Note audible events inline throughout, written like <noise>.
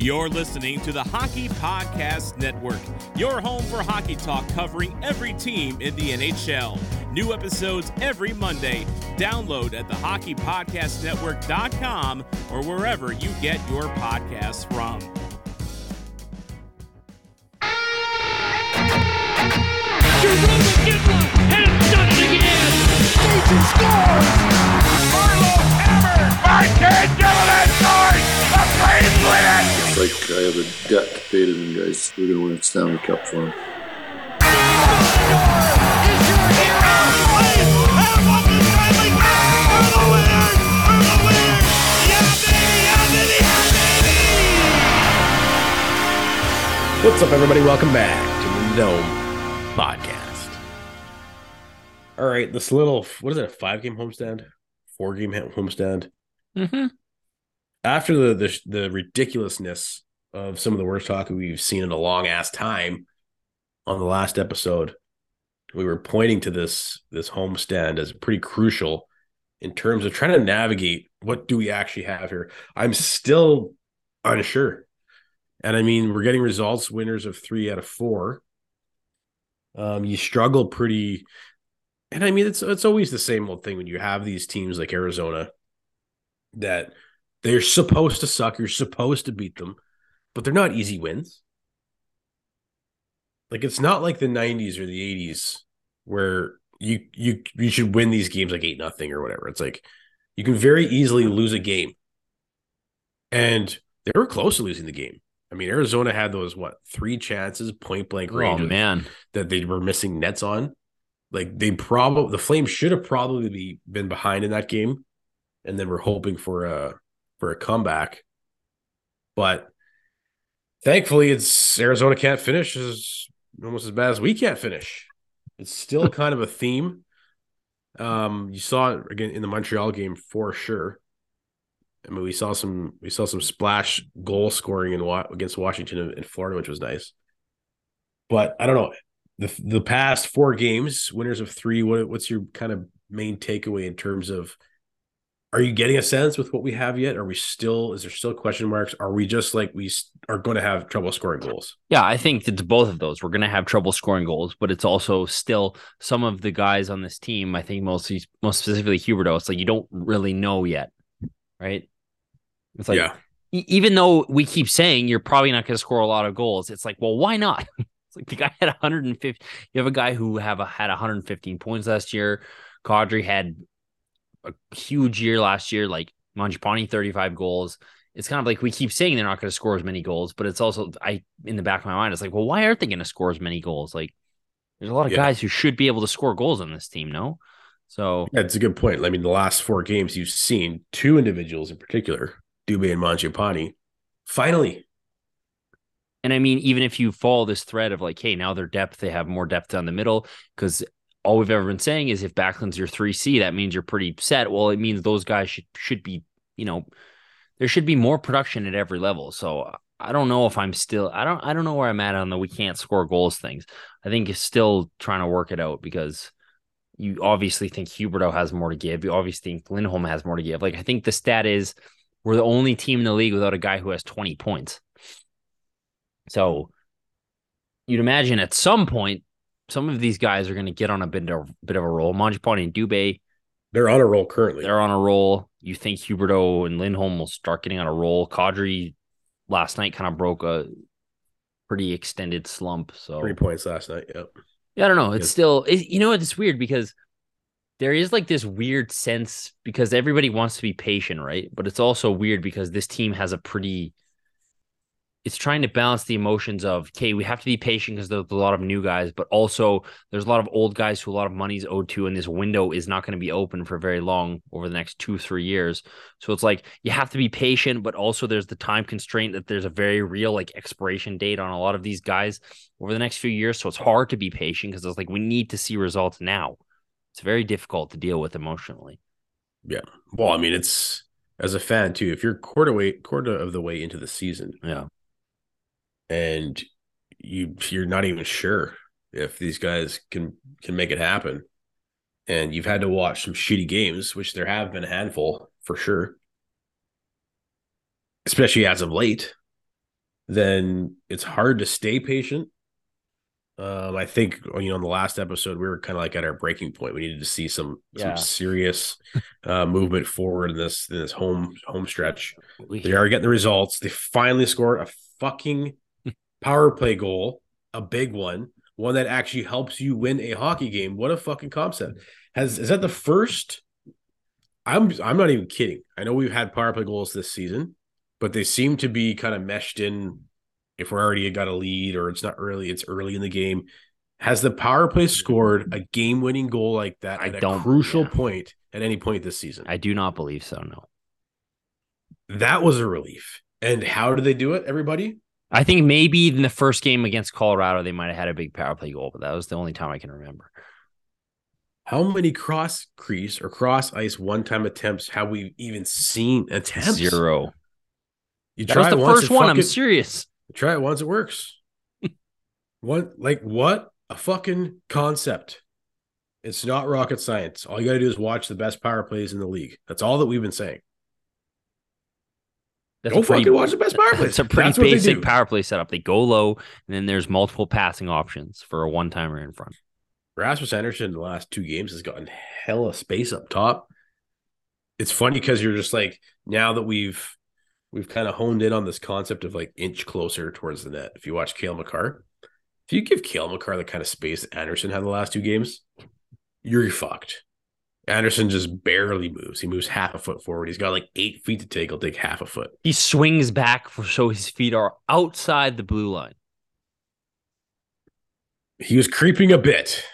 You're listening to the Hockey Podcast Network, your home for hockey talk covering every team in the NHL. New episodes every Monday. Download at thehockeypodcastnetwork.com or wherever you get your podcasts from. Jarome has done it again. Stacey scores! Marlowe hammered! Martin Gilliland It's like I have a debt to pay to them guys. We're gonna win a Stanley Cup for them. What's up, everybody? Welcome back to the Dome Podcast. All right, this little what is it? A five game homestand, four game ha- homestand. Mm-hmm. After the, the the ridiculousness of some of the worst hockey we've seen in a long ass time, on the last episode, we were pointing to this this homestand as pretty crucial in terms of trying to navigate what do we actually have here. I'm still unsure. And I mean, we're getting results, winners of three out of four. Um, you struggle pretty, and I mean, it's it's always the same old thing when you have these teams like Arizona that they're supposed to suck, you're supposed to beat them, but they're not easy wins. Like it's not like the '90s or the '80s where you you you should win these games like eight nothing or whatever. It's like you can very easily lose a game, and they were close to losing the game. I mean, Arizona had those what three chances, point blank Oh range of- man, that they were missing nets on. Like they probably the Flames should have probably be, been behind in that game, and then we're hoping for a for a comeback. But thankfully, it's Arizona can't finish as almost as bad as we can't finish. It's still <laughs> kind of a theme. Um, you saw it again in the Montreal game for sure. I mean, we saw some we saw some splash goal scoring in against Washington and and Florida, which was nice. But I don't know the the past four games, winners of three. What what's your kind of main takeaway in terms of? Are you getting a sense with what we have yet? Are we still? Is there still question marks? Are we just like we are going to have trouble scoring goals? yeah, I think it's both of those. We're gonna have trouble scoring goals, but it's also still some of the guys on this team. I think mostly, most specifically Huberdeau. It's like you don't really know yet, right? It's like yeah, e- even though we keep saying you're probably not going to score a lot of goals, it's like, well, why not? <laughs> it's like the guy had 150. You have a guy who have a, had 115 points last year. Kadri had a huge year last year. Like Mangiapane, 35 goals. It's kind of like we keep saying they're not going to score as many goals, but it's also I in the back of my mind, it's like, well, why aren't they going to score as many goals? Like, there's a lot of Yeah. guys who should be able to score goals on this team. No, so yeah, it's a good point. I mean, the last four games you've seen two individuals in particular, Dubé and Mangiapane, finally And I mean, even if you follow this thread of like, hey, now their depth, they have more depth down the middle, because all we've ever been saying is if Backlund's your three C, that means you're pretty set. Well, it means those guys should should be, you know, there should be more production at every level. So I don't know if I'm still, I don't, I don't know where I'm at on the we can't score goals things. I think it's still trying to work it out because you obviously think Huberdeau has more to give. You obviously think Lindholm has more to give. Like I think the stat is we're the only team in the league without a guy who has 20 points. So you'd imagine at some point, some of these guys are going to get on a bit of, bit of a roll. Mangiapane and Dubé, they're on a roll currently. they're on a roll. You think Huberdeau and Lindholm will start getting on a roll. Kadri last night kind of broke a pretty extended slump. So Three points last night. Yep. yeah, I don't know. It's still, it, you know, it's weird because there is like this weird sense because everybody wants to be patient, right? But it's also weird because this team has a pretty, it's trying to balance the emotions of, okay, we have to be patient because there's a lot of new guys, but also there's a lot of old guys who a lot of money is owed to, and this window is not going to be open for very long over the next two, three years. So it's like you have to be patient, but also there's the time constraint that there's a very real like expiration date on a lot of these guys over the next few years. So it's hard to be patient because it's like we need to see results now. It's very difficult to deal with emotionally. Yeah. Well, I mean, it's as a fan too. If you're quarter way quarter of the way into the season Yeah. And you you're not even sure if these guys can can make it happen, and you've had to watch some shitty games, which there have been a handful for sure, especially as of late. then it's hard to stay patient. Um, I think you know in the last episode we were kind of like at our breaking point. We needed to see some Yeah. some serious uh, movement forward in this in this home home stretch. We- They are getting the results. They finally scored a fucking power play goal, a big one, one that actually helps you win a hockey game. What a fucking concept! Has is that the first? I'm I'm not even kidding. I know we've had power play goals this season, but they seem to be kind of meshed in. If we're already got a lead, or it's not early, it's early in the game. Has the power play scored a game-winning goal like that I at don't- crucial yeah. point at any point this season? I do not believe so. No, that was a relief. And how do they do it, everybody? I think maybe in the first game against Colorado they might have had a big power play goal, but that was the only time I can remember. How many cross crease or cross ice one time attempts have we even seen attempts? Zero. You That try the once, first one. I'm serious. Try it once, it works. <laughs> what like what a fucking concept. It's not rocket science. All you gotta do is watch the best power plays in the league. That's all that we've been saying. That's Go pretty, fucking watch the best power plays. It's a pretty That's basic power play setup. They go low, and then there's multiple passing options for a one timer in front. Rasmus Andersson in the last two games has gotten hella space up top. It's funny because you're just like now that we've we've kind of honed in on this concept of like inch closer towards the net. If you watch Cale Makar, if you give Cale Makar the kind of space that Andersson had the last two games, you're fucked. Andersson just barely moves. He moves half a foot forward. He's got like eight feet to take. He'll take half a foot. He swings back for so his feet are outside the blue line. He was creeping a bit.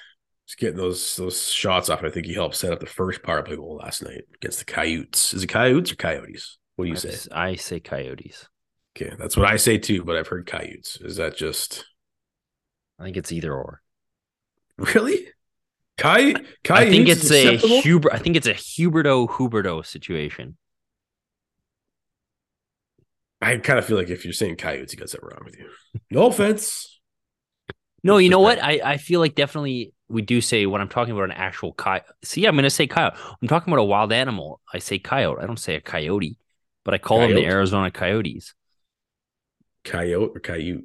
Just getting those those shots off. I think he helped set up the first power play goal last night against the Coyotes. Is it Coyotes or Coyotes? What do you I say? I say Coyotes. Okay, that's what I say too, but I've heard Coyotes. Is that just I think it's either or. <laughs> really? Coy- Coyotes I think it's a? Hubert. I think it's a Huberto Huberto situation. I kind of feel like if you're saying Coyotes, you got something wrong with you. No offense. No, you know what? I, I feel like definitely we do say when I'm talking about an actual coyote. See, I'm going to say coyote. I'm talking about a wild animal. I say coyote. I don't say a coyote, but I call them the Arizona Coyotes. Coyote or Coyote?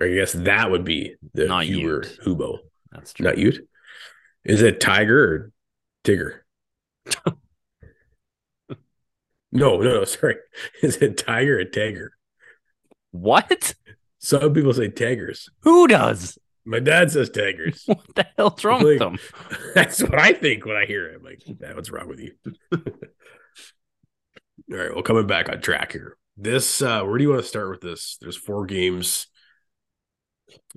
Or I guess that would be the Not Huber Ute. Hubo. That's true. Not Ute. Is it Tiger or Tigger? <laughs> no, no, no. Sorry. <laughs> Is it Tiger or Tiger? What? Some people say Tigers. Who does? My dad says Tigers. <laughs> What the hell's wrong with them? That's what I think when I hear it. I'm like, "Dad, what's wrong with you? All right, well, coming back on track here. This, uh, where do you want to start with this? There's four games.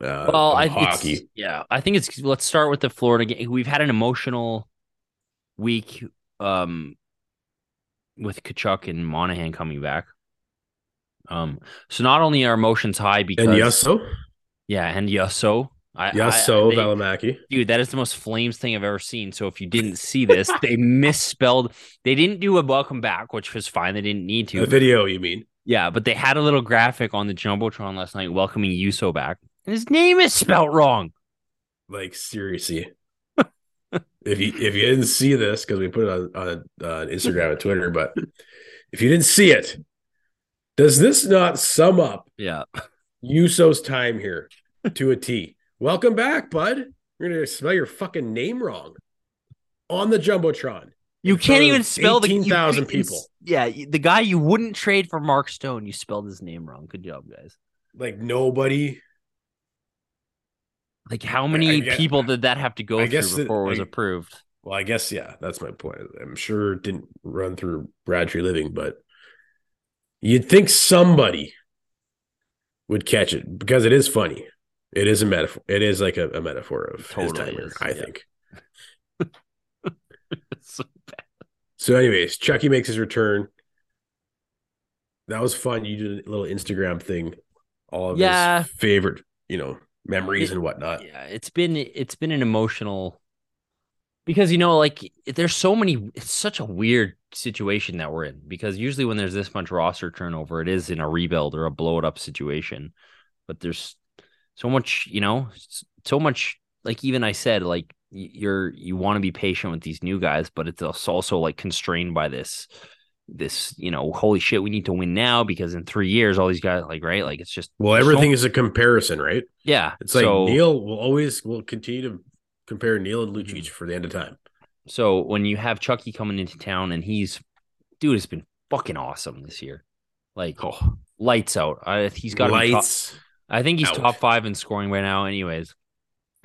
Uh, Well, I hockey. yeah, I think it's. Let's start with the Florida game. We've had an emotional week um, with Tkachuk and Monahan coming back. Um, so not only are emotions high because And yes, so yeah, and Juuso. I, yes, I- they- Valimaki. dude, that is the most flames thing I've ever seen. So if you didn't see this, they misspelled. They didn't do a welcome back, which was fine. They didn't need to. The video, you mean? Yeah, but they had a little graphic on the jumbotron last night welcoming Juuso back, his name is spelled wrong. Like seriously. <laughs> if you if you didn't see this because we put it on on uh, Instagram and Twitter, but if you didn't see it, does this not sum up Yeah, Uso's time here to a T. Welcome back, bud. We're gonna spell your fucking name wrong on the jumbotron. you can't even spell the you 18,000 people. Yeah, the guy you wouldn't trade for Mark Stone, you spelled his name wrong. Good job, guys. Like nobody. Like how many guess- people did that have to go I through before it was like, approved? Well, I guess yeah, that's my point. I'm sure it didn't run through Brad Treliving, but you'd think somebody would catch it because it is funny. It is a metaphor. It is like a, a metaphor of his Totally time here, is, I yeah. think. <laughs> So bad. So, anyways, Chucky makes his return. That was fun. You did a little Instagram thing, all of Yeah. his favorite, you know, memories It- and whatnot. yeah it's been it's been an emotional because you know like there's so many it's such a weird situation that we're in because usually when there's this much roster turnover it is in a rebuild or a blow it up situation but there's so much you know so much like even i said like you're you want to be patient with these new guys but it's also also like constrained by this this, you know, holy shit, we need to win now because in three years, all these guys, like, right? Like, it's just, Well, there's so- everything is a comparison, right? yeah. It's like so, Neil will always will continue to compare Neal and Mm-hmm. Lucic for the end of time. So when you have Chucky coming into town and he's, dude, it's been fucking awesome this year. Like, Oh, lights out. I, he's got be top, lights. I think he's out. top five in scoring right now. Anyways,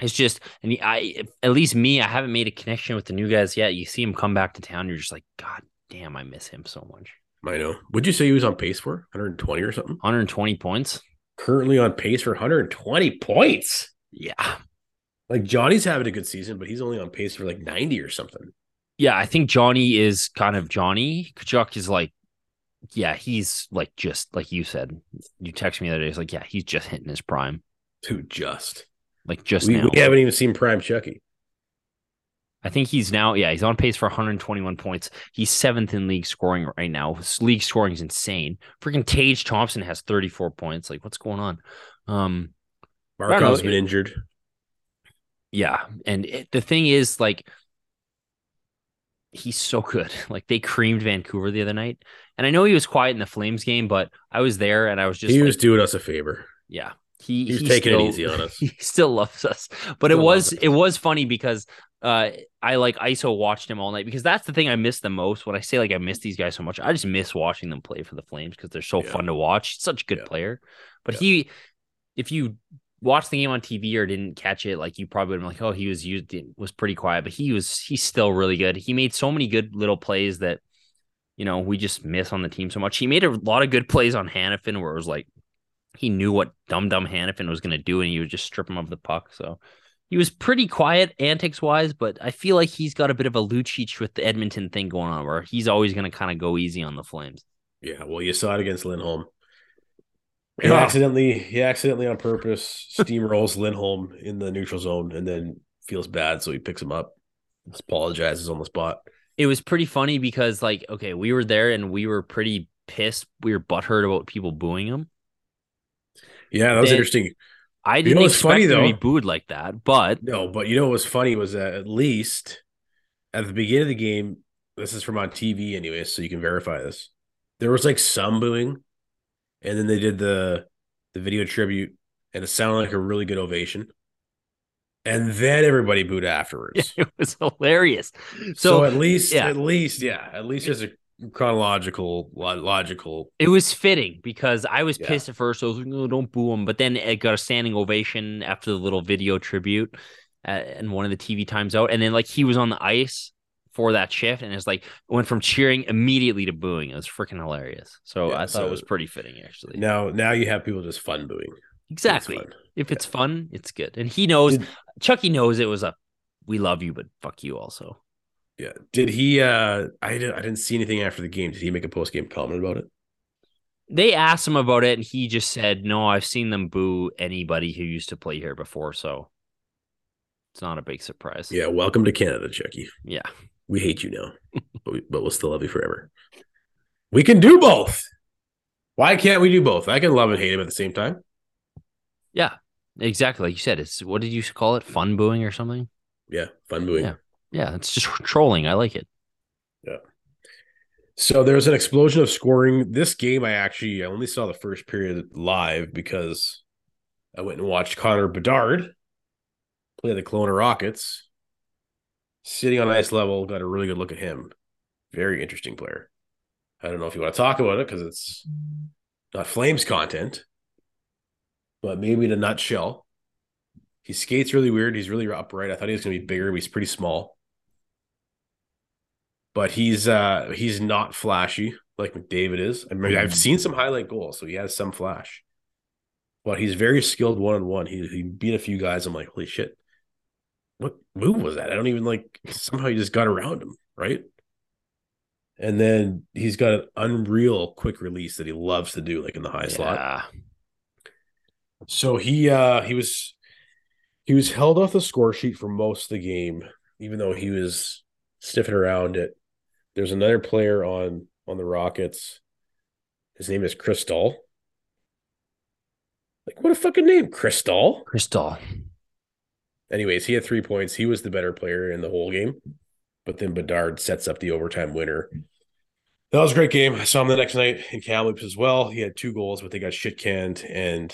it's just, and he, I, at least me, I haven't made a connection with the new guys yet. You see him come back to town, you're just like, God damn, I miss him so much. I know. Would you say he was on pace for 120 or something? 120 points. Currently on pace for 120 points. Yeah, Like Johnny's having a good season, but he's only on pace for like 90 or something. yeah. I think Johnny is kind of Johnny. Tkachuk is like, yeah, he's like just like you said. You texted me the other day. It's like, yeah, he's just hitting his prime, Dude, just. like just We, now. we haven't even seen Prime Chucky. I think he's now, yeah, he's on pace for 121 points. He's seventh in league scoring right now. His league scoring is insane. Freaking Tage Thompson has 34 points. Like, what's going on? Um. Markov's been injured. yeah, and it, the thing is, like, he's so good. <laughs> Like, they creamed Vancouver the other night, and I know he was quiet in the Flames game, but I was there and I was just, he like, was doing us a favor. yeah, he He was he taking it easy on us. <laughs> He still loves us, but it was it was funny because uh I like ISO watched him all night because that's the thing I miss the most. When I say like I miss these guys so much, I just miss watching them play for the Flames because they're so Yeah. fun to watch. He's such a good Yeah. player, but Yeah. he, if you watched the game on TV or didn't catch it, like you probably would have been like, oh, he was used was pretty quiet, but he was he's still really good. He made so many good little plays that you know we just miss on the team so much. He made a lot of good plays on Hanifin where it was like he knew what dumb dumb Hanifin was going to do, and he would just strip him of the puck. So he was pretty quiet antics wise, but I feel like he's got a bit of a Lucic with the Edmonton thing going on, where he's always going to kind of go easy on the Flames. Yeah, well, you saw it against Lindholm. He Yeah. accidentally, he accidentally on purpose steamrolls Lindholm in the neutral zone and then feels bad, so he picks him up, apologizes on the spot. It was pretty funny because, like, okay, we were there and we were pretty pissed. We were butthurt about people booing him. Yeah, that was interesting. I You didn't know expect funny, him to be booed like that, but No, but you know what was funny was that at least at the beginning of the game, this is from on TV anyway, so you can verify this. There was like some booing, and then they did the the video tribute, and it sounded like a really good ovation. And then everybody booed afterwards. <laughs> it was hilarious. So, So, at least, yeah. at least, yeah, at least there's a chronological, logical. It was fitting because I was Yeah. pissed at first. I was like, no, don't boo him. But then it got a standing ovation after the little video tribute uh, and one of the TV times out. And then, like, he was on the ice for that shift and it's like went from cheering immediately to booing. It was freaking hilarious. So Yeah, I thought so- it was pretty fitting, actually. Now, now you have people just fun booing. It's exactly. fun. If it's fun, it's good. And he knows, Chucky knows it was a we love you, but fuck you also. Yeah. Did he? uh I didn't. I didn't see anything after the game. Did he make a post game comment about it? They asked him about it and he just said, no, I've seen them boo anybody who used to play here before. So it's not a big surprise. Yeah. Welcome to Canada, Chucky. Yeah. We hate you now, <laughs> but, we, but we'll still love you forever. We can do both. Why can't we do both? I can love and hate him at the same time. Yeah, exactly. Like you said, it's what did you call it? Fun booing or something? Yeah, fun booing. Yeah. Yeah, it's just trolling. I like it. Yeah. So there was an explosion of scoring. This game, I actually I only saw the first period live because I went and watched Connor Bedard play the Kelowna Rockets. Sitting on ice level, got a really good look at him. Very interesting player. I don't know if you want to talk about it because it's not Flames content, but maybe in a nutshell, he skates really weird. He's really upright. I thought he was going to be bigger, but he's pretty small but he's uh he's not flashy like McDavid is. I mean, I've seen some highlight goals, so he has some flash. But he's very skilled one on one. He he beat a few guys. I'm like, holy shit, what move was that? I don't even like. Somehow he just got around him, right? And then he's got an unreal quick release that he loves to do, like in the high slot. So he uh he was he was held off the score sheet for most of the game, even though he was sniffing around it. There's another player on on the Rockets. His name is Cristall. Like what a fucking name, Cristall. Cristall. Anyways, he had three points. He was the better player in the whole game. But then Bedard sets up the overtime winner. That was a great game. I saw him the next night in Kamloops as well. He had two goals, but they got shit canned, and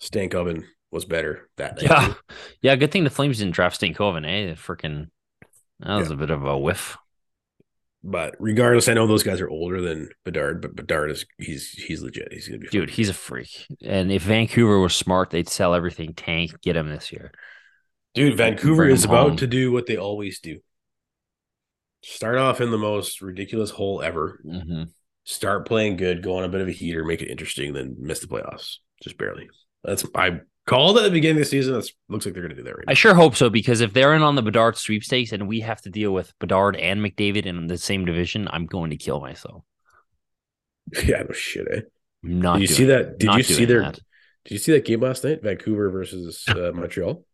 Stank Stankoven was better that night. Yeah. too. Yeah, good thing the Flames didn't draft Stankoven, eh? Freaking that was Yeah. a bit of a whiff. But regardless, I know those guys are older than Bedard, but Bedard is he's he's legit. He's gonna be Dude, he's a freak. And if Vancouver was smart, they'd sell everything tank, get him this year. Dude, Vancouver is about home. to do what they always do. Start off in the most ridiculous hole ever. Mm-hmm. Start playing good, go on a bit of a heater, make it interesting, then miss the playoffs. Just barely. That's I called at the beginning of the season. That's looks like they're gonna do that right I now. sure hope so because if they're in on the Bedard sweepstakes and we have to deal with Bedard and McDavid in the same division, I'm going to kill myself. <laughs> yeah, no shit. Eh? I'm not. Did you see that? Did you see their? that. Did you see that game last night? Vancouver versus uh, <laughs> Montreal.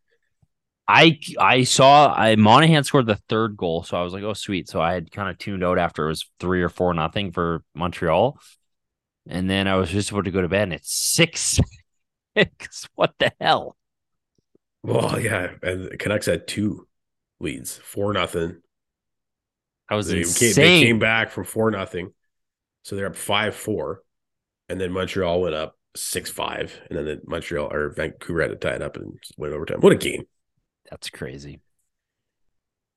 I I saw I Monahan scored the third goal, so I was like, oh sweet. So I had kind of tuned out after it was three or four nothing for Montreal, and then I was just about to go to bed, and it's six six. <laughs> What the hell? Well, yeah, and the Canucks had two leads, four nothing. I was They came, insane. they came back from four nothing, so they're up five four, and then Montreal went up six five, and then the Montreal or Vancouver had to tie it up and went overtime. What a game! That's crazy.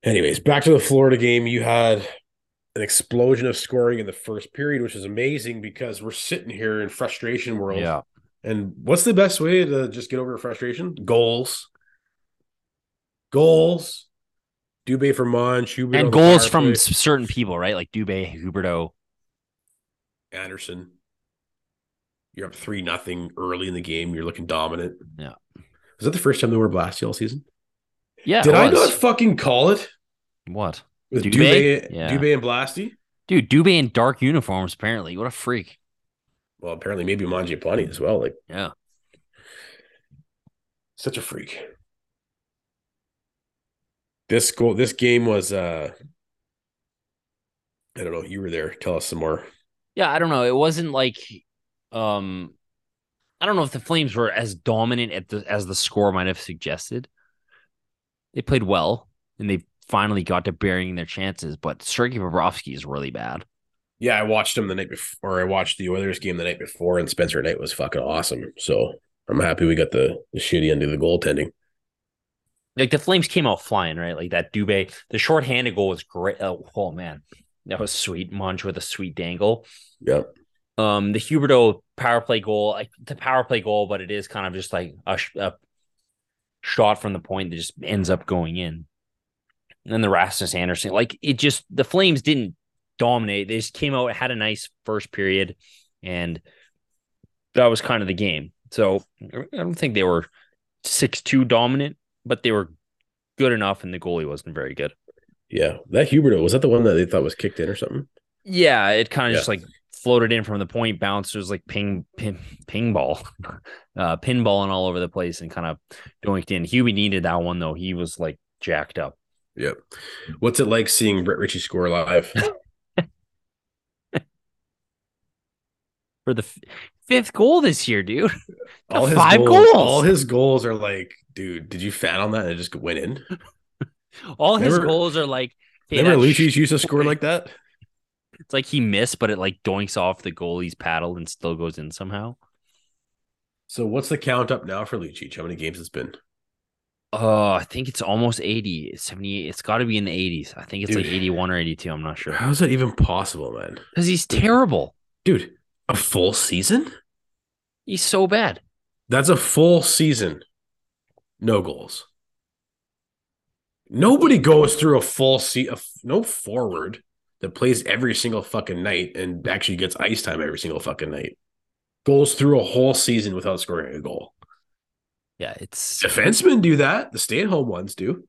Anyways, back to the Florida game. You had an explosion of scoring in the first period, which is amazing because we're sitting here in frustration world. Yeah. And what's the best way to just get over frustration? Goals. Goals. Dubé for Mon, Schubert And goals from play, certain people, right? Like Dubé, Huberdeau. Andersson. You're up three nothing early in the game. You're looking dominant. Yeah. Was that the first time they were blasty all season? Yeah. Did I not fucking call it What? with Dubé? Dubé, Yeah. Dubé and Blasty? Dude, Dubé in dark uniforms, apparently. What a freak. Well, apparently maybe Mangiapane as well. Like Yeah. such a freak. This goal, this game was uh I don't know. You were there. Tell us some more. Yeah, I don't know. It wasn't like um I don't know if the Flames were as dominant at the, as the score might have suggested. They played well and they finally got to burying their chances, but Sergei Bobrovsky is really bad. Yeah, I watched him the night before. I watched the Oilers game the night before, and Spencer Knight was fucking awesome. So I'm happy we got the, the shitty end of the goaltending. Like the Flames came out flying, right? Like that Dubé, the shorthanded goal was great. Oh, oh man, that was sweet. Monge with a sweet dangle. Yep. Um, the Huberdeau power play goal, like the power play goal, but it is kind of just like a, a shot from the point that just ends up going in. And then the Rasmus Andersson, like it just the Flames didn't dominate. They just came out, had a nice first period, and that was kind of the game. So I don't think they were six two dominant, but they were good enough, and the goalie wasn't very good. Yeah. That Huberdeau, was that the one that they thought was kicked in or something? Yeah, it kind of Yeah. just like floated in from the point, bounced. It was like ping, ping, ping ball, <laughs> uh, pinballing all over the place and kind of doinked in. Huey needed that one though. He was like jacked up. Yep. What's it like seeing Brett Ritchie score live? <laughs> for the f- fifth goal this year, dude. <laughs> all his five goals, goals. All his goals are like, dude, did you fan on that and it just went in? <laughs> All his goals are like. hey, Remember Lucic sh- used to score like that? It's like he missed, but it like doinks off the goalie's paddle and still goes in somehow. So what's the count up now for Lucic? How many games it's been? Oh, I think it's almost 80, 78. It's got to be in the 80s. I think it's like 81 or 82. I'm not sure. How is that even possible, man? Because he's terrible. Dude, a full season? He's so bad. That's a full season. No goals. Nobody goes through a full se- a f- no forward that plays every single fucking night and actually gets ice time every single fucking night. Goes through a whole season without scoring a goal. Yeah, it's. Defensemen do that. The stay-at-home ones do.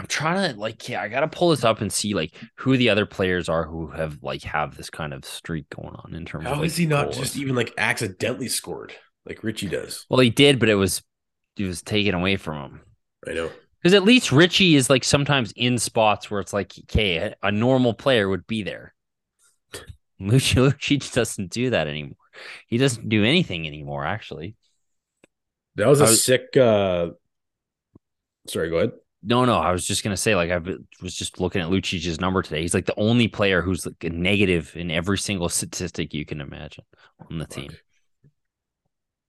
I'm trying to like, yeah, I gotta pull this up and see like who the other players are who have like have this kind of streak going on in terms of. How like, is he not goals. just even like accidentally scored like Ritchie does? Well, he did, but it was it was taken away from him. I know. Because at least Ritchie is like sometimes in spots where it's like, okay, a, a normal player would be there. <laughs> Lucic Lucic doesn't do that anymore. He doesn't do anything anymore, actually. That was a was- sick uh sorry, go ahead. No, no, I was just gonna say, like, I was just looking at Lucic's number today. He's like the only player who's like a negative in every single statistic you can imagine on the team.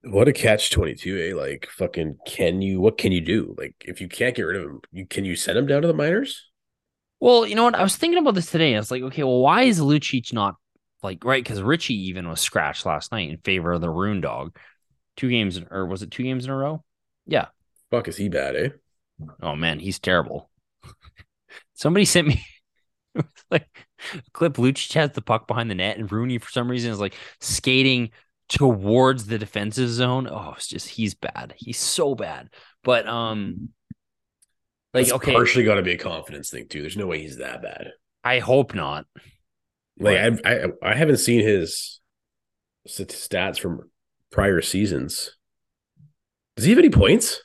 What a catch twenty two, eh? Like fucking can you what can you do? Like if you can't get rid of him, you can you send him down to the minors? Well, you know what? I was thinking about this today. I was like, okay, well, why is Lucic not like right? Because Ritchie even was scratched last night in favor of the Rune Dog. Two games, or was it two games in a row? Yeah. Fuck, is he bad, eh? Oh man, he's terrible. <laughs> Somebody sent me <laughs> like clip. Lucic has the puck behind the net, and Rooney for some reason is like skating towards the defensive zone. Oh, it's just he's bad. He's so bad. But um, like It's okay, partially got to be a confidence thing too. There's no way he's that bad. I hope not. Like I, I, I haven't seen his stats from prior seasons. Does he have any points?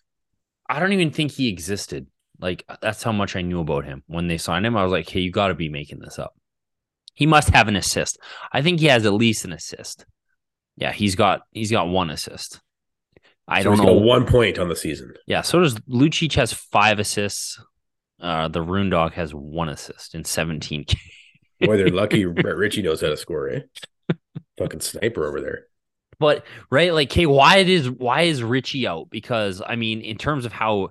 I don't even think he existed. Like that's how much I knew about him when they signed him. I was like, hey, you got to be making this up. He must have an assist. I think he has at least an assist. Yeah, he's got he's got one assist. I So don't know. one point on the season. Yeah, so does Lucic has five assists. Uh, the Rune Dog has one assist in 17 games. <laughs> Boy, they're lucky. Brett Ritchie knows how to score, eh? <laughs> Fucking sniper over there. But right, like, hey, why it is why is Ritchie out? Because I mean, in terms of how,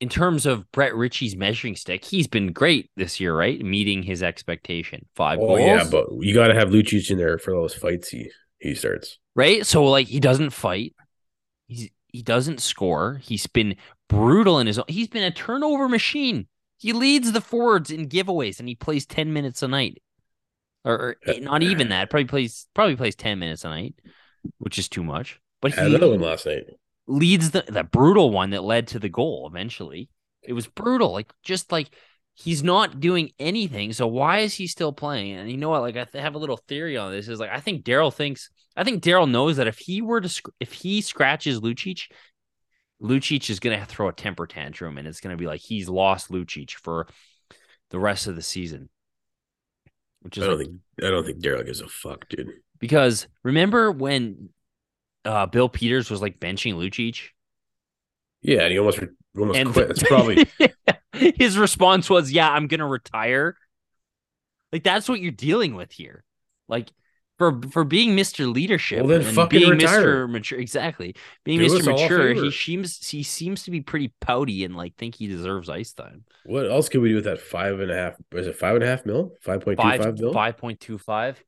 in terms of Brett Ritchie's measuring stick, he's been great this year, right? Meeting his expectation, five Oh goals. yeah, but you got to have Lucic in there for those fights he he starts. right? So like, he doesn't fight. He's he doesn't score. He's been brutal in his. own He's been a turnover machine. He leads the forwards in giveaways, and he plays ten minutes a night, or, or uh, not even that. Probably plays probably plays ten minutes a night, which is too much. But Had he another one last night. leads the the brutal one that led to the goal eventually. It was brutal, like just like he's not doing anything. So why is he still playing? And you know what? Like I have a little theory on this. Is like I think Daryl thinks. I think Daryl knows that if he were to sc- if he scratches Lucic, Lucic is gonna throw a temper tantrum, and it's gonna be like he's lost Lucic for the rest of the season. Which is I don't like- think I don't think Daryl gives a fuck, dude. Because remember when uh, Bill Peters was like benching Lucic Yeah, and he almost almost and quit. <laughs> It's probably <laughs> his response was, "Yeah, I'm gonna retire." Like that's what you're dealing with here. Like for for being Mr. Leadership, Well, then and fucking being retire. Mr. Mature, exactly. Being Do Mr. us all a Mature, he seems he seems to be pretty pouty and like think he deserves ice time. what else could we do with that five and a half? Is it five and a half mil? Five point two five mil? five point two five.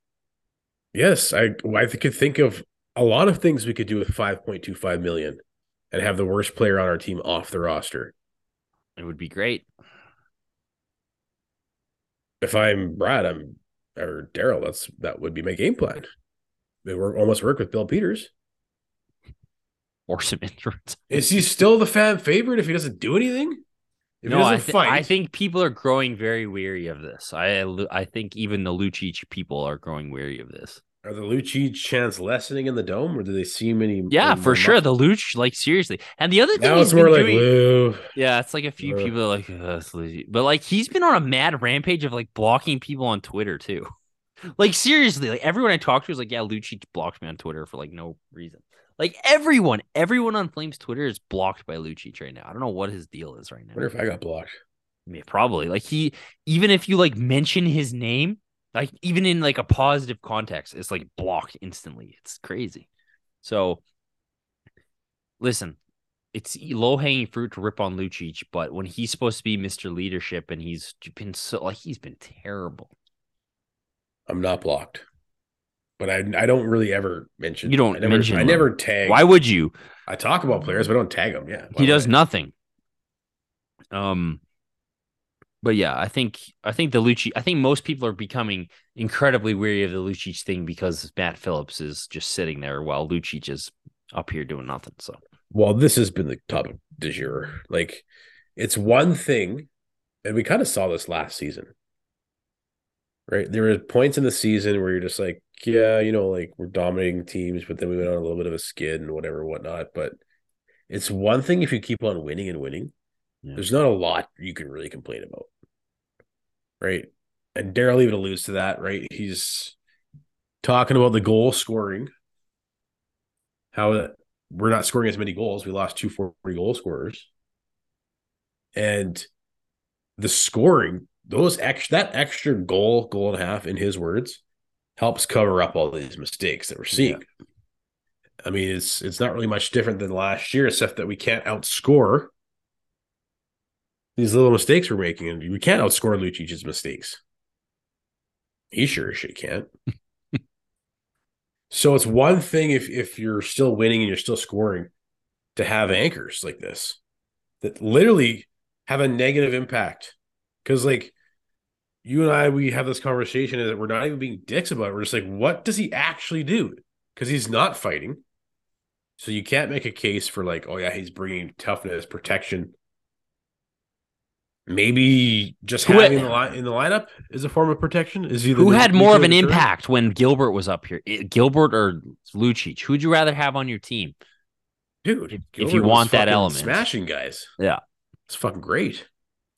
Yes, I I could think of a lot of things we could do with five point two five million, and have the worst player on our team off the roster. It would be great. If I'm Brad, I'm or Daryl. That's that would be my game plan. We work almost work with Bill Peters. Or some insurance. Is he still the fan favorite if he doesn't do anything? If no, I, thi- fight, I think people are growing very weary of this. I I think even the Lucic people are growing weary of this. are the Lucic chance lessening in the dome, or do they see many? Yeah, more for sure. muscle? The Luch, like seriously. And the other thing now he's more like doing, Lou. yeah, it's like a few Ugh. people are like, "Ugh, it's Lucic." but like he's been on a mad rampage of like blocking people on Twitter too. <laughs> Like seriously, like everyone I talked to was like, yeah, Lucic blocked me on Twitter for like no reason. Like everyone, everyone on Flames Twitter is blocked by Lucic right now. I don't know what his deal is right I now. wonder if I got blocked. Yeah, probably. Like he, even if you like mention his name, like even in like a positive context, it's like blocked instantly. It's crazy. So, listen, it's low hanging fruit to rip on Lucic, but when he's supposed to be Mister Leadership and he's been so like he's been terrible. I'm not blocked, but I I don't really ever mention. You don't I never, mention I them. never tag. Why would you? I talk about players, but I don't tag them. Yeah, he does I? nothing. Um, but yeah, I think I think the Lucic. I think most people are becoming incredibly weary of the Lucic thing because Matt Phillips is just sitting there while Lucic is up here doing nothing. So Well, this has been the topic du jour. Like, it's one thing, and we kind of saw this last season, right? There were points in the season where you're just like, yeah, you know, like we're dominating teams, but then we went on a little bit of a skid and whatever, whatnot. But it's one thing if you keep on winning and winning. Yeah. There's not a lot you can really complain about, right? And Daryl even alludes to that, right? He's talking about the goal scoring, how we're not scoring as many goals. We lost two forty goal scorers. And the scoring, those extra that extra goal, goal and a half, in his words, helps cover up all these mistakes that we're seeing. I mean, it's it's not really much different than last year, except that we can't outscore these little mistakes we're making, and we can't outscore Lucic's mistakes. He sure as shit can't. <laughs> so it's one thing if if you're still winning and you're still scoring to have anchors like this that literally have a negative impact. Because like you and I, we have this conversation and we're not even being dicks about it. We're just like, what does he actually do? Because he's not fighting. So you can't make a case for like, oh yeah, he's bringing toughness, protection. Maybe just Who- having the line in the lineup is a form of protection. Is he the Who had more of an impact when Gilbert was up here? Gilbert or Lucic? Who'd you rather have on your team? dude? If- if you want that element. smashing guys. Yeah. it's fucking great.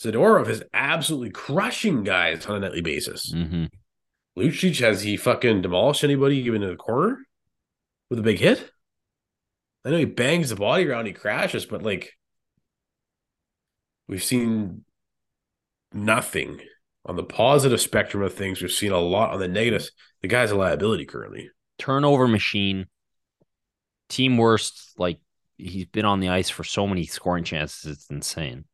Zadorov is absolutely crushing guys on a nightly basis. Mm-hmm. Lucic has he fucking demolished anybody even in the corner with a big hit? I know he bangs the body around, he crashes, but like we've seen nothing on the positive spectrum of things. We've seen a lot on the negatives. The guy's a liability currently. Turnover machine. Team worst. Like he's been on the ice for so many scoring chances. It's insane.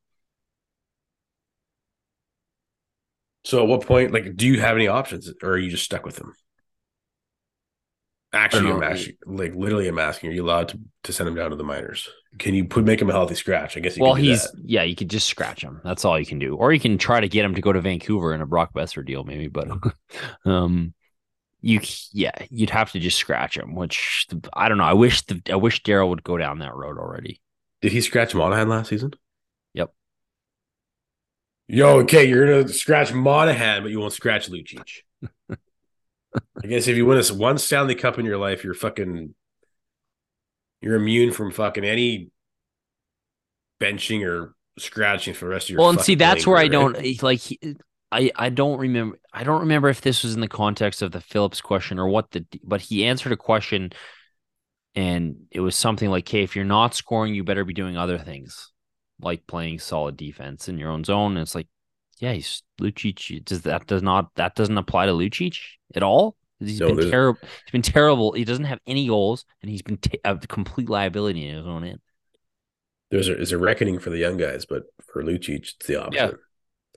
So at what point, like, do you have any options or are you just stuck with them? Actually, I'm asking, like, literally, I'm asking, are you allowed to, to send him down to the minors? Can you put make him a healthy scratch? I guess you well, he's that. yeah. You could just scratch him. That's all you can do, or you can try to get him to go to Vancouver in a Brock Boeser deal, maybe. But <laughs> um, you yeah, you'd have to just scratch him. Which I don't know. I wish the I wish Daryl would go down that road already. Did he scratch Monahan last season? Yo, okay, you're gonna scratch Monahan, but you won't scratch Lucic. I guess if you win us one Stanley Cup in your life, you're fucking you're immune from fucking any benching or scratching for the rest of your life. well, and see, that's where I don't eh, like. I I don't remember. I don't remember if this was in the context of the Phillips question or what the. But he answered a question, and it was something like, "Okay, if you're not scoring, you better be doing other things, like playing solid defense in your own zone." And it's like, yeah, he's Lucic. Does that does not that doesn't apply to Lucic at all? He's No, been terrible. He's been terrible. He doesn't have any goals, and he's been t- a complete liability in his own end. There's a, there's a reckoning for the young guys, but for Lucic, it's the opposite.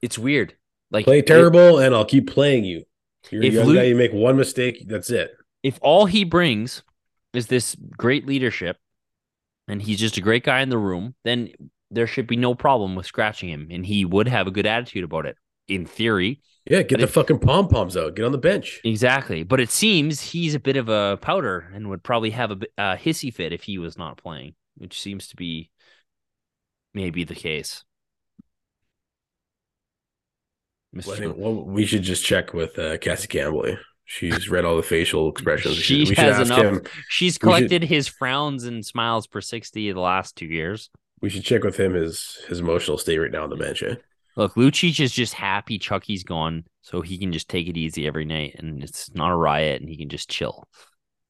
It's weird. Like Play it- terrible, and I'll keep playing you. You're a young Lu- guy. You make one mistake, that's it. if all he brings is this great leadership and he's just a great guy in the room, then there should be no problem with scratching him and he would have a good attitude about it in theory. Yeah, get But the fucking pom poms out. Get on the bench. Exactly. But it seems he's a bit of a powder and would probably have a, a hissy fit if he was not playing, which seems to be maybe the case. Mr. Well, I think, well, we should just check with uh, Cassie Campbell. She's read all the facial <laughs> expressions. She we has enough. him. She's we should- collected his frowns and smiles per 60 the last two years. We should check with him his his emotional state right now on the bench. Eh? Look, Lucic is just happy Chucky's gone, so he can just take it easy every night, and it's not a riot, and he can just chill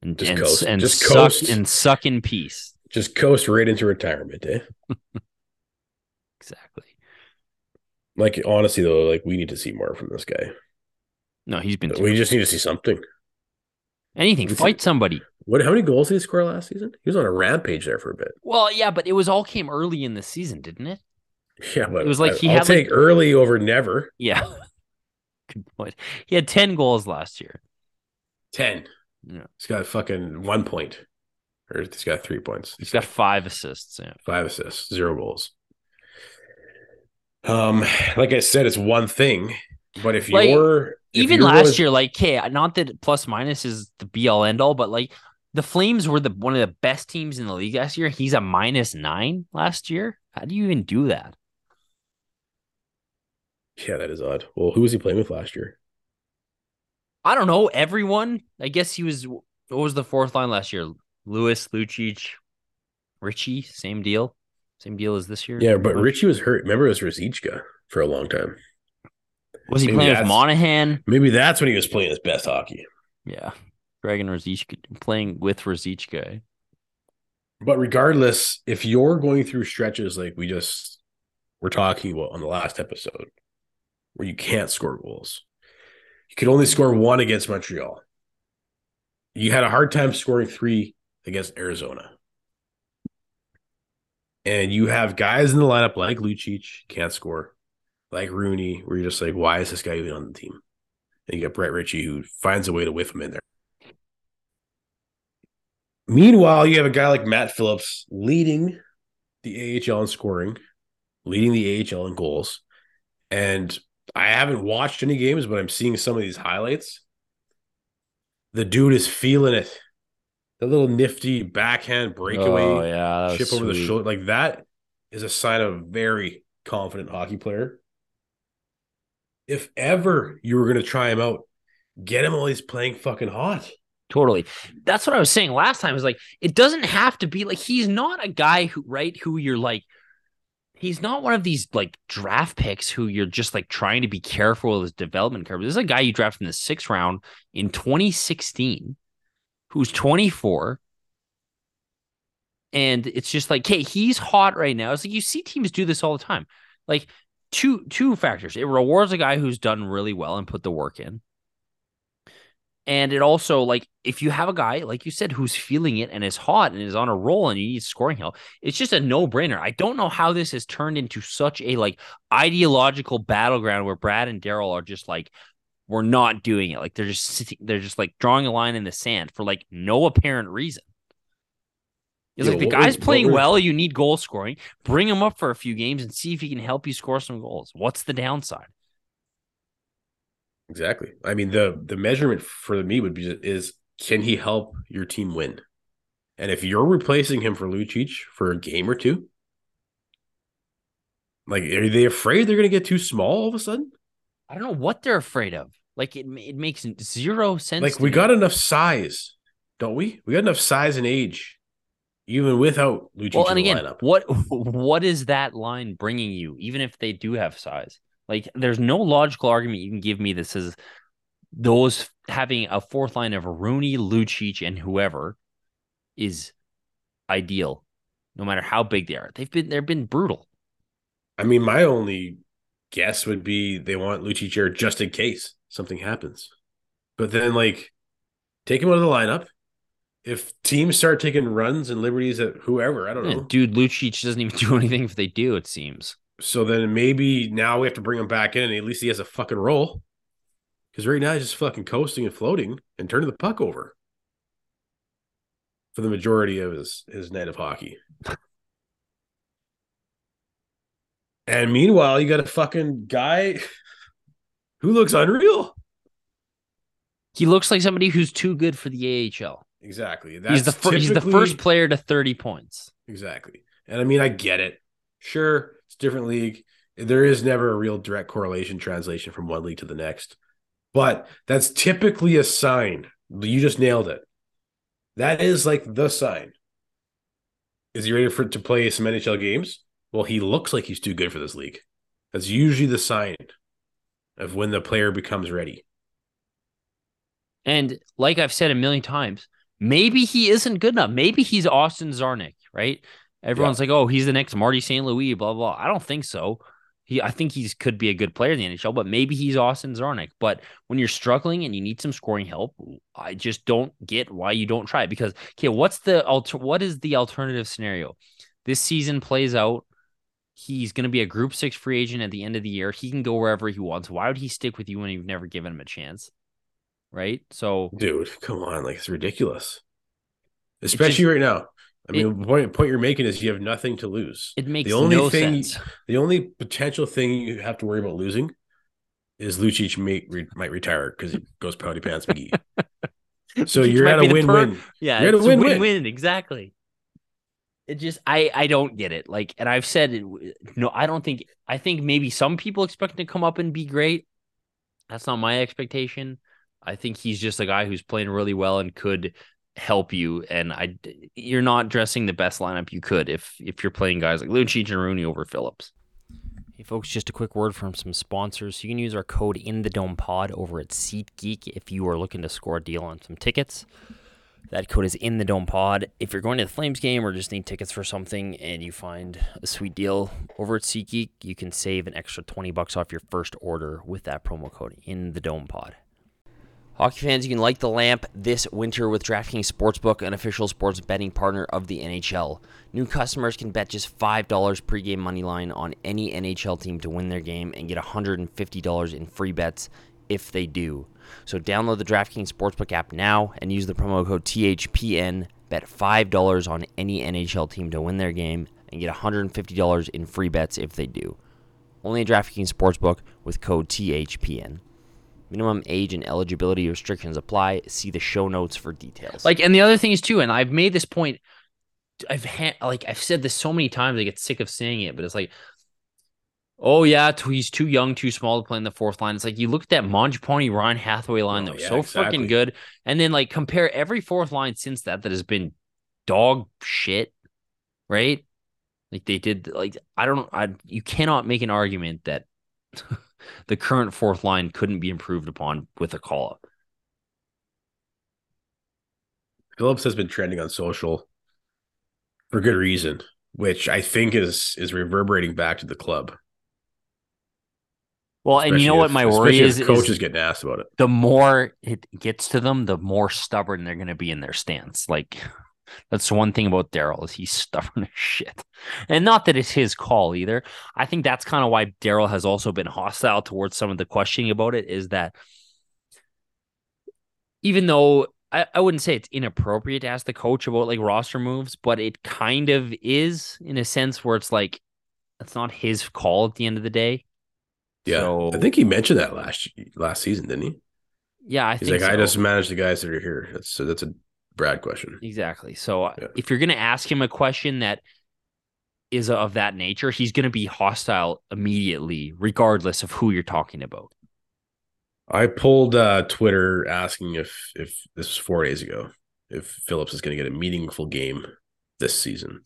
and Just and, coast. and Just suck coast. and suck in peace. Just coast right into retirement. Eh? <laughs> Exactly. Like honestly though, like we need to see more from this guy. No, he's been We just need to see something. anything. Fight somebody. What? How many goals did he score last season? He was on a rampage there for a bit. Well, yeah, but it was all came early in the season, didn't it? Yeah, but It was like I- he I'll had, like- take early over never. Yeah. <laughs> Good point. He had ten goals last year. Ten. Yeah. He's got fucking one point, or he's got three points. He's got five assists. Yeah. five assists, zero goals. Um, like I said, it's one thing, but if Like, you're if Even last year, like, okay, not that plus minus is the be all end all, but like the Flames were the one of the best teams in the league last year. He's a minus nine last year. How do you even do that? yeah, that is odd. Well, who was he playing with last year? I don't know. Everyone, I guess he was. What was the fourth line last year? Lewis, Lucic, Ritchie, same deal, same deal as this year. Yeah, but. Ritchie was hurt. Remember, it was Ruzicka for a long time. was he maybe playing with Monahan? Maybe that's when he was playing his best hockey. Yeah, Dragon Ruzicka playing with Ruzicka. But regardless, if you're going through stretches like we just were talking about on the last episode, where you can't score goals. You could only score one against Montreal. You had a hard time scoring three against Arizona. And you have guys in the lineup like Lucic, can't score, like Rooney, where you're just like, why is this guy even on the team? And you got Brett Ritchie who finds a way to whiff him in there. Meanwhile, you have a guy like Matt Phillips leading the AHL in scoring, leading the AHL in goals. And I haven't watched any games, but I'm seeing some of these highlights. The dude is feeling it. The little nifty backhand breakaway Oh yeah, chip over the shoulder. Like that is a sign of a very confident hockey player. If ever you were going to try him out, get him while he's playing fucking hot. Totally. That's what I was saying last time. Is like it doesn't have to be like he's not a guy who right who you're like he's not one of these like draft picks who you're just like trying to be careful with his development curve. This is a guy you drafted in the sixth round in 2016, who's 24. And it's just like, hey, he's hot right now. It's like you see teams do this all the time. Like two two factors. It rewards a guy who's done really well and put the work in. And it also like if you have a guy like you said who's feeling it and is hot and is on a roll and you need scoring help, it's just a no brainer. I don't know how this has turned into such a like ideological battleground where Brad and Daryl are just like we're not doing it. Like they're just sitting, they're just like drawing a line in the sand for like no apparent reason. It's like the guy's was- playing well. You need goal scoring. Bring him up for a few games and see if he can help you score some goals. What's the downside? Exactly. I mean, the the measurement for me would be is can he help your team win? And if you're replacing him for Lucic for a game or two, like are they afraid they're going to get too small all of a sudden? I don't know what they're afraid of. Like it, it makes zero sense. Like we me. got enough size, don't we? We got enough size and age, even without Lucic well, and in the again, lineup. what <laughs> what is that line bringing you? Even if they do have size, like there's no logical argument you can give me that says those having a fourth line of Rooney, Lucic, and whoever is ideal, no matter how big they are. They've been they've been brutal. I mean, my only guess would be they want Lucic here just in case something happens. But then, like, take him out of the lineup. If teams start taking runs and liberties at whoever, I don't Yeah, know. dude, Lucic doesn't even <laughs> do anything if they do. It seems. So then maybe now we have to bring him back in, and at least he has a fucking role. Because right now he's just fucking coasting and floating and turning the puck over for the majority of his his night of hockey. <laughs> and meanwhile, you got a fucking guy <laughs> who looks unreal. He looks like somebody who's too good for the AHL. Exactly. he's the fir- he's the first player to 30 points. Exactly. And I mean, I get it. Sure, it's different league. There is never a real direct correlation translation from one league to the next. But that's typically a sign. You just nailed it. That is like the sign. Is he ready for to play some NHL games? Well, he looks like he's too good for this league. That's usually the sign of when the player becomes ready. And like I've said a million times, maybe he isn't good enough. Maybe he's Austin Czarnik, right? Everyone's like, oh, he's the next Marty St. Louis, blah, blah. I don't think so. He, I think he's could be a good player in the NHL, but maybe he's Austin Czarnik. But when you're struggling and you need some scoring help, I just don't get why you don't try it. Because okay, what's the alter? What is the alternative scenario? This season plays out. He's going to be a Group Six free agent at the end of the year. He can go wherever he wants. Why would he stick with you when you've never given him a chance? Right. So Dude, come on. Like, it's ridiculous. Especially just- right now. I mean, the point, point you're making is you have nothing to lose. it makes the only no thing sense. the only potential thing you have to worry about losing is Lucic may, re, might retire because he goes pouty pants McGee. <laughs> so Lucic you're at a win-win. Yeah, You're at a a win-win. win-win. Exactly. It just I I don't get it. Like, and I've said it. No, I don't think. I think maybe some people expect him to come up and be great. That's not my expectation. I think he's just a guy who's playing really well and could help you. And I, you're not dressing the best lineup you could if if you're playing guys like Lucic and Rooney over Phillips. Hey folks, just a quick word from some sponsors. You can use our code in the dome pod over at SeatGeek if you are looking to score a deal on some tickets. That code is in the Dome Pod. If you're going to the Flames game or just need tickets for something and you find a sweet deal over at SeatGeek, you can save an extra 20 bucks off your first order with that promo code in the Dome Pod. Hockey fans, you can light the lamp this winter with DraftKings Sportsbook, an official sports betting partner of the NHL. New customers can bet just $5 pregame money line on any NHL team to win their game and get $150 in free bets if they do. So download the DraftKings Sportsbook app now and use the promo code THPN. Bet $5 on any NHL team to win their game and get $150 in free bets if they do. Only at DraftKings Sportsbook with code THPN. Minimum age and eligibility restrictions apply. See the show notes for details. Like, and the other thing is too, and I've made this point. I've had like I've said this so many times. I get sick of saying it, but it's like, oh yeah, t- he's too young, too small to play in the fourth line. It's like you look at that Mangiapane Ryan Hathaway line Oh, that was yeah, so exactly. fucking good, and then like compare every fourth line since that that has been dog shit, right? Like they did. Like I don't. I you cannot make an argument that <laughs> the current fourth line couldn't be improved upon with a call up. Phillips has been trending on social for good reason, which I think is is reverberating back to the club. Well, and you know Especially what my worry is, Coaches coach is getting asked about it. the more it gets to them, the more stubborn they're going to be in their stance. Like that's one thing about Daryl is he's <laughs> stubborn as shit, and not that it's his call either. I think that's kind of why Daryl has also been hostile towards some of the questioning about it. Is that even though I, I wouldn't say it's inappropriate to ask the coach about like roster moves, but it kind of is in a sense where it's like it's not his call at the end of the day. Yeah, So- I think he mentioned that last last season, didn't he? Yeah, I He's think like, I just manage the guys that are here. That's so that's a Brad question. Exactly. So uh, Yeah. if you're going to ask him a question that is of that nature, he's going to be hostile immediately, regardless of who you're talking about. I pulled uh, Twitter asking if if this was four days ago if Phillips is going to get a meaningful game this season.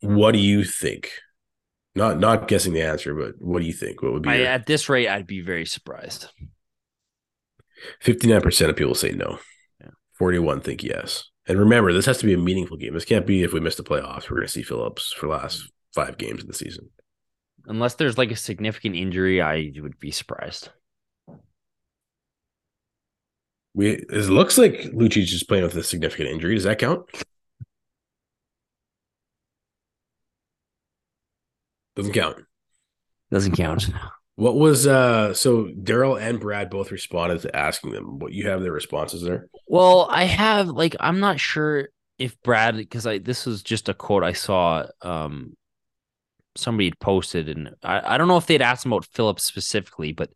what do you think? Not not guessing the answer, but what do you think? What would be I, at this rate, I'd be very surprised. fifty nine percent of people say no. Yeah. Forty one think yes. And remember, this has to be a meaningful game. This can't be if we miss the playoffs. We're going to see Phillips for the last five games of the season. Unless there's like a significant injury, I would be surprised. We it looks like Lucic is just playing with a significant injury. Does that count? Doesn't count. Doesn't count. <laughs> What was uh so Daryl and Brad both responded to asking them what you have their responses there? Well, I have like I'm not sure if Brad because I this was just a quote I saw um somebody had posted and I, I don't know if they'd asked him about Phillips specifically, but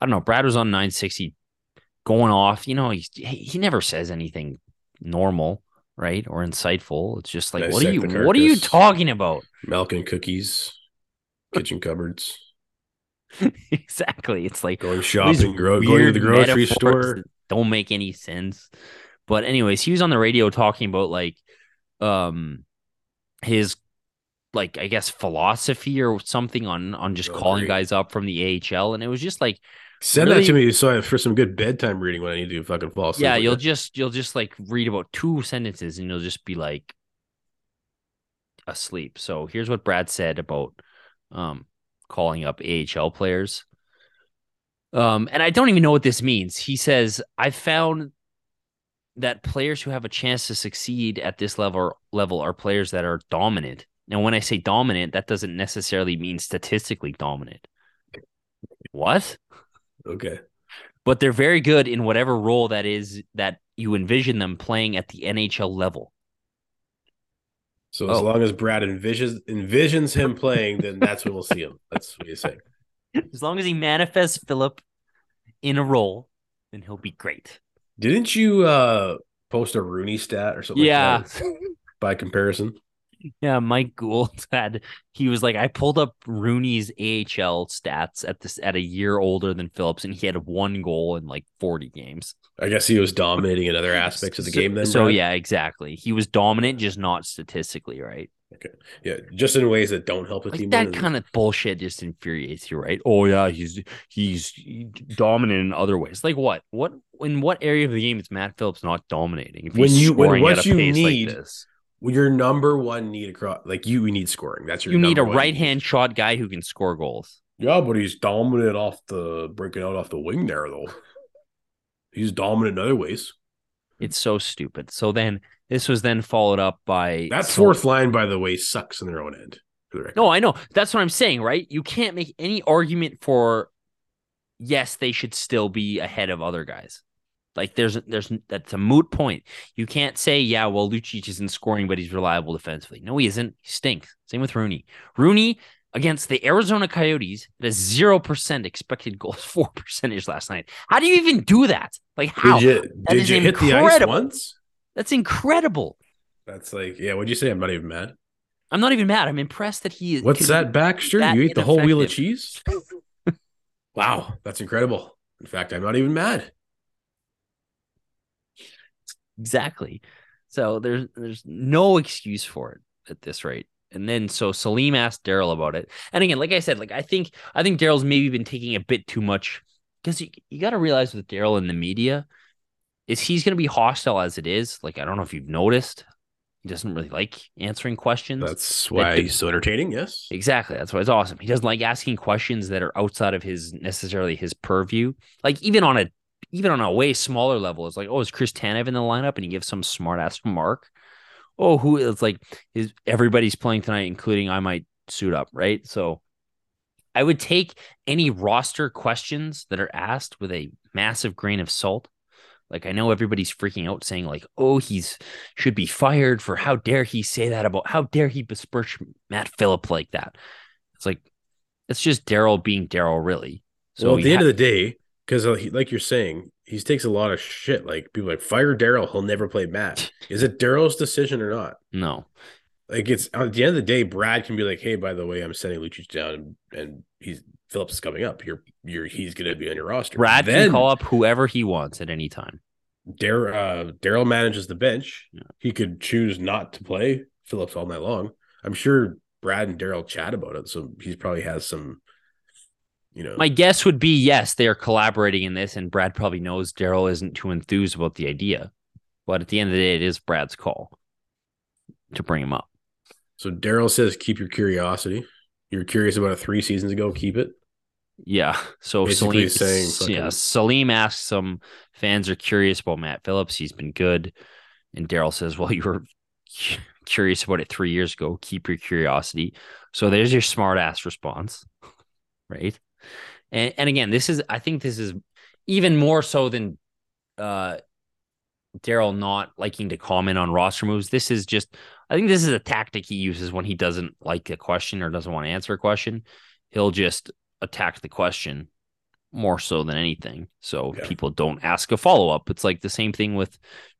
I don't know. Brad was on 960 going off. You know, he's, he he never says anything normal, right? Or insightful. It's just like, what are you what are you talking about? Milk and cookies, kitchen cupboards, <laughs> exactly. It's like going shopping, gro- going to the grocery store. don't make any sense. But anyways, he was on the radio talking about like um his like I guess philosophy or something on on just Oh, calling great. guys up from the AHL and it was just like Send really- that to me so I, for some good bedtime reading when I need to fucking fall asleep. yeah, you'll it. just you'll just like read about two sentences and you'll just be like asleep. So here's what Brad said about um calling up AHL players. Um and I don't even know what this means. He says, "I found that players who have a chance to succeed at this level level are players that are dominant. Now when I say dominant, that doesn't necessarily mean statistically dominant. What? okay. but they're very good in whatever role that is that you envision them playing at the NHL level. So as Oh. long as Brad envisions envisions him playing, then that's when we'll see him. That's what you're saying. <laughs> As long as he manifests Philip in a role, then he'll be great. Didn't you uh post a Rooney stat or something? like Yeah. that <laughs> by comparison. Yeah, Mike Gould <laughs> had he was like, I pulled up Rooney's AHL stats at this at a year older than Phillips, and he had one goal in like 40 games. I guess he was dominating in other <laughs> aspects of the So- game then. So Brad? yeah, exactly. He was dominant, just not statistically, right? Okay. Yeah, just in ways that don't help the Like team. that kind of bullshit just infuriates you, right? Oh yeah, he's he's dominant in other ways. Like what? What in what area of the game is Matt Phillips not dominating? If When you- when what you need- like your number one need across like you we need scoring. That's your you need a right hand shot guy who can score goals. Yeah, but he's dominant off the breaking out off the wing there though. He's dominant in other ways. It's so stupid. So then this was then followed up by That so- fourth line, by the way, sucks in their own end. the. No, I know. That's what I'm saying, right? You can't make any argument for yes, they should still be ahead of other guys. Like there's there's that's a moot point. You can't say, yeah, well, Lucic isn't scoring, but he's reliable defensively. No, he isn't. He stinks. Same with Rooney. Rooney against the Arizona Coyotes at a zero percent expected goals <laughs> four percentage last night. How do you even do that? Like how? Did you did you hit the ice once? That's incredible. That's like, yeah, what'd you say? I'm not even mad. I'm not even mad. I'm impressed that he. What's that, Baxter? that you ate the whole wheel of cheese? <laughs> wow, that's incredible. In fact, I'm not even mad. Exactly. So there's there's no excuse for it at this rate. And then so Salim asked Daryl about it. And again, like I said, like I think I think Daryl's maybe been taking a bit too much because you, you got to realize with Daryl in the media is he's going to be hostile as it is. Like I don't know if you've noticed, he doesn't really like answering questions. That's why the- he's so entertaining. Yes. Exactly. That's why it's awesome. He doesn't like asking questions that are outside of his necessarily his purview. Like even on a even on a way smaller level, it's like, oh, is Chris Tanev in the lineup? And he gives some smart ass remark. Oh, who it's like is everybody's playing tonight, including I might suit up, right? So I would take any roster questions that are asked with a massive grain of salt. Like I know everybody's freaking out saying like, "Oh, he's should be fired for how dare he say that about how dare he besmirch Matt Phillip like that." It's like it's just Daryl being Daryl, really. So well, at the end ha- of the day, because like you're saying, he takes a lot of shit. Like people are like fire Daryl, he'll never play Matt. <laughs> Is it Daryl's decision or not? no, Like it's at the end of the day, Brad can be like, "Hey, by the way, I'm sending Lucic down, and, and he's Phillips is coming up. You're you're he's gonna be on your roster." Brad then can call up whoever he wants at any time. Dar- uh, Daryl manages the bench. Yeah. He could choose not to play Phillips all night long. I'm sure Brad and Daryl chat about it, so he probably has some, you know, My guess would be yes, they are collaborating in this, and Brad probably knows Daryl isn't too enthused about the idea. But at the end of the day, it is Brad's call to bring him up. So Daryl says, "Keep your curiosity. You're curious about it three seasons ago. Keep it." Yeah. So Basically Salim, saying yeah, Salim asks some fans are curious about Matt Phillips. He's been good. And Daryl says, Well, you were <laughs> curious about it three years ago. Keep your curiosity. So there's your smart ass response. <laughs> Right. And and again, this is I think this is even more so than uh Daryl not liking to comment on roster moves. This is just I think this is a tactic he uses when he doesn't like a question or doesn't want to answer a question. He'll just attack the question more so than anything. So Yeah. people don't ask a follow up. It's like the same thing with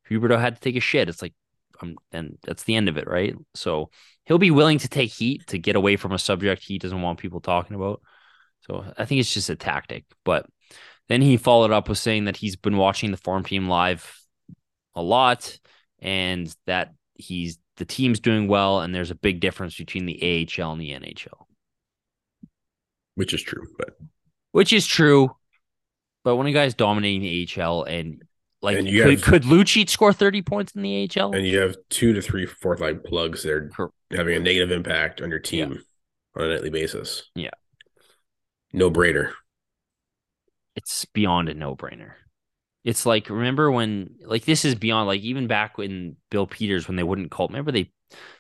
Huberdeau had to take a shit. It's like, um, and that's the end of it, right? So he'll be willing to take heat to get away from a subject he doesn't want people talking about. So I think it's just a tactic. But then he followed up with saying that he's been watching the farm team live a lot and that he's the team's doing well and there's a big difference between the AHL and the NHL which is true. But which is true. But when a guy's dominating the AHL and like And you could, have- could Lucic score 30 points in the AHL? and you have two to three fourth line plugs that are having a negative impact on your team on a nightly basis. Yeah. No brainer. it's beyond a no-brainer. It's like remember when like this is beyond like even back when Bill Peters when they wouldn't call remember they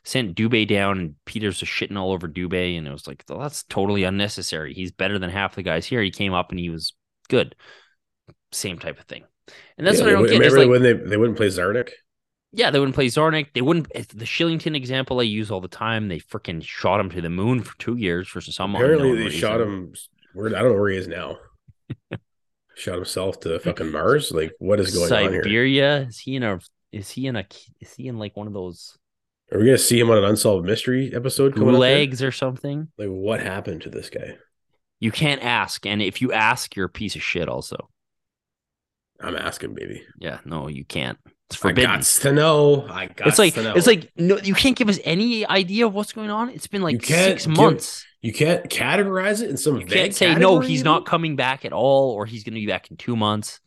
sent Dubé down and Peters was shitting all over Dubé and it was like well, that's totally unnecessary. He's better than half the guys here. He came up and he was good. Same type of thing. And that's Yeah, what I don't get. Remember like, when they, they wouldn't play Czarnik? yeah, they wouldn't play Zornik. They wouldn't. Eh, the Kylington example I use all the time. They freaking shot him to the moon for two years for some. Apparently they shot him. Where I don't know where he is now. <laughs> shot himself to fucking Mars. Like what is going on here? Siberia. Is he in a? Is he in a? Is he in like one of those Are we gonna see him on an unsolved mystery episode up? or something? Like what happened to this guy? You can't ask, and if you ask, you're a piece of shit. Also, I'm asking, baby. yeah, no, you can't. It's forbidden. I got to know. I got It's like to know. it's like no, you can't give us any idea of what's going on. It's been like can't six give- months. you can't categorize it in some. You can't say no, he's not coming back at all, or he's going to be back in two months.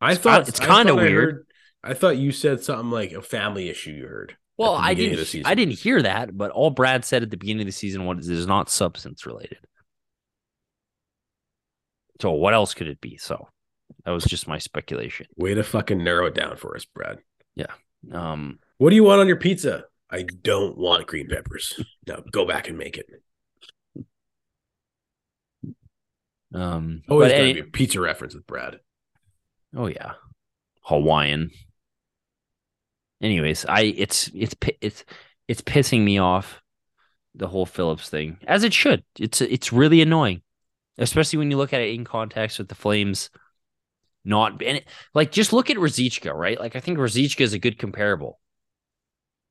I It's thought it's kinda thought I weird. heard- I thought you said something like a family issue. You heard. Well, I beginning of the didn't. I didn't hear that, but all Brad said at the beginning of the season was it is not substance related. So what else could it be? So that was just my speculation. Way to fucking narrow it down for us, Brad. Yeah. Um, What do you want on your pizza? I don't want green peppers. No, go back and make it. um, Always but gotta be a pizza reference with Brad. oh yeah, Hawaiian. Anyways, I it's it's it's it's pissing me off the whole Phillips thing as it should. It's it's really annoying, especially when you look at it in context with the Flames. Not and it, like just look at Ruzicka, right? Like I think Ruzicka is a good comparable.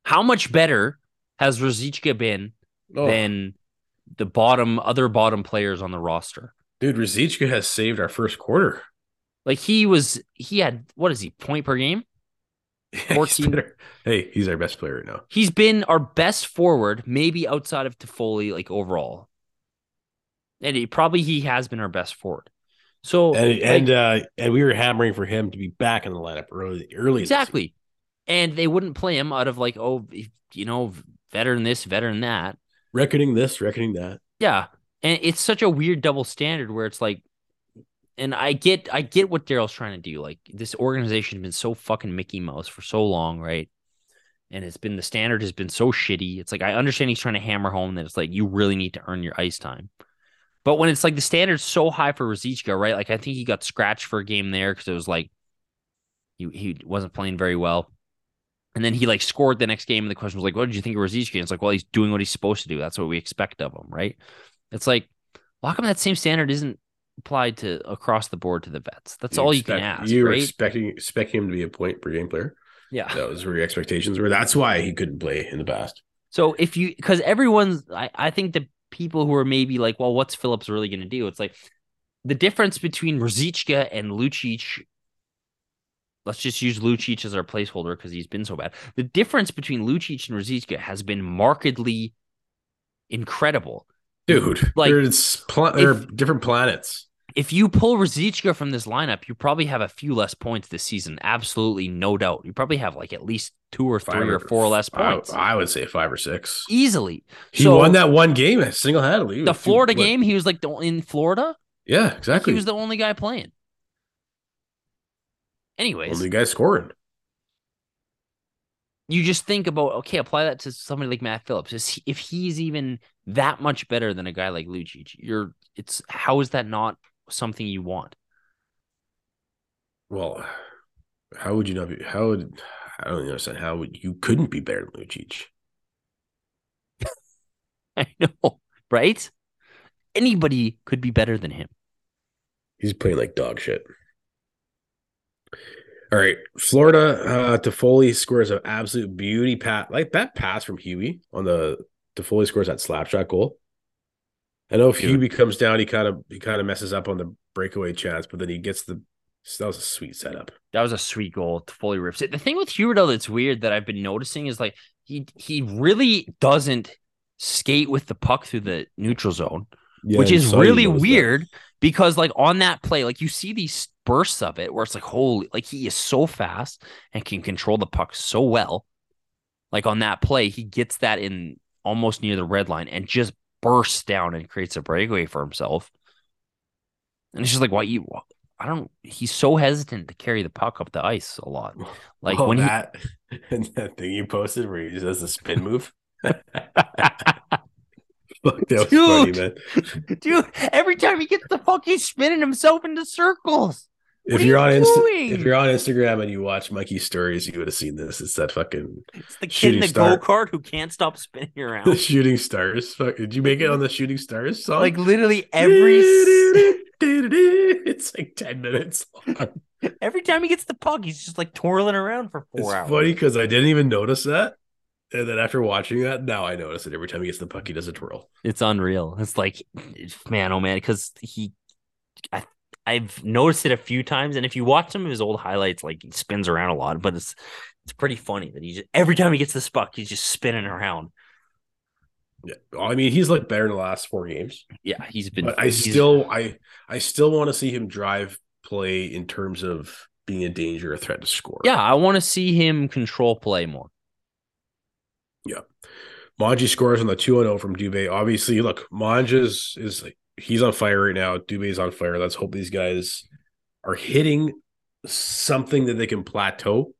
How much better has Ruzicka been Oh, than the bottom other bottom players on the roster? dude, Ruzicka has saved our first quarter. Like he was, he had what is he point per game? <laughs> 14. better. Hey, he's our best player right now. He's been our best forward, maybe outside of Toffoli, like overall. And he, probably he has been our best forward. So And like, and uh and we were hammering for him to be back in the lineup early early. exactly, and they wouldn't play him out of like oh you know veteran this veteran that. Reckoning this, reckoning that. Yeah. And it's such a weird double standard where it's like and I get I get what Daryl's trying to do. Like this organization has been so fucking Mickey Mouse for so long, right? And it's been the standard has been so shitty. It's like I understand he's trying to hammer home that it's like you really need to earn your ice time. But when it's like the standard's so high for Ruzicka, right? Like I think he got scratched for a game there because it was like he he wasn't playing very well. And then he like scored the next game, and the question was like, "What did you think of Ruzicka?" And it's like, "Well, he's doing what he's supposed to do. That's what we expect of him, right?" It's like, well, how come that same standard isn't applied to across the board to the vets? That's all you can ask, You were right? expecting expecting him to be a point per game player. yeah. That was where your expectations were. That's why he couldn't play in the past. So if you, because everyone's, I, I think the people who are maybe like, well, what's Phillips really going to do? It's like the difference between Ruzicka and Lucic. Let's just use Lucic as our placeholder because he's been so bad. The difference between Lucic and Ruzicka has been markedly incredible. Dude, Like, there's pla- they're different planets. If you pull Ruzicka from this lineup, you probably have a few less points this season. Absolutely, no doubt. You probably have like at least two or three or four less points I, would say five or six. easily. He So, won that one game single handedly. The Florida game, he was like the, in Florida. Yeah, exactly. He was the only guy playing. Anyways, only guy scoring. you just think about okay, apply that to somebody like Matt Phillips. Is he, if he's even that much better than a guy like Lucic, you're it's how is that not something you want? Well, how would you not be? How would I don't understand how would you couldn't be better than Lucic? <laughs> I know, right? Anybody could be better than him. He's playing like dog shit. All right, Florida uh Toffoli scores an absolute beauty pass. Like that pass from Huey on the Toffoli scores that slap shot goal. I know if Dude. Huey comes down, he kind of he kind of messes up on the breakaway chance, but then he gets the that was a sweet setup. That was a sweet goal. Toffoli rips it. The thing with Huberdeau that's weird that I've been noticing is like he he really doesn't skate with the puck through the neutral zone. which is really weird because like on that play, like you see these bursts of it where it's like holy, like he is so fast and can control the puck so well. Like on that play, he gets that in almost near the red line and just bursts down and creates a breakaway for himself. And it's just like why you I don't he's so hesitant to carry the puck up the ice a lot. Like oh, when that <laughs> and that thing you posted where he does a spin move. <laughs> Fuck, was funny, Dude. man. <laughs> dude, every time he gets the puck, he's spinning himself into circles. What If you're you on Insta- if you're on Instagram and you watch Mikey's stories, you would have seen this. It's that fucking It's the kid in Shooting the star. go kart who can't stop spinning <laughs> the around. shooting stars. Fuck, did you make it on the shooting stars song? like literally <laughs> every it's like 10 minutes long. <laughs> every time he gets the puck, he's just like twirling around for four It's hours. funny because I didn't even notice that. And then after watching that, now I notice it. Every time he gets the puck, he does a twirl. It's unreal. It's like man, oh man, because he, I, I've noticed it a few times, and if you watch some of his old highlights, like he spins around a lot, but it's it's pretty funny that he just every time he gets the puck, he's just spinning around. Yeah. I mean, he's looked better in the last four games. Yeah, he's been. But I he's- still I I still want to see him drive play in terms of being a danger, a threat to score. yeah, I want to see him control play more. Yeah, Manji scores on the 2 0 from Dubé. Obviously, look, Manja's is like he's on fire right now. Dubé's on fire. Let's hope these guys are hitting something that they can plateau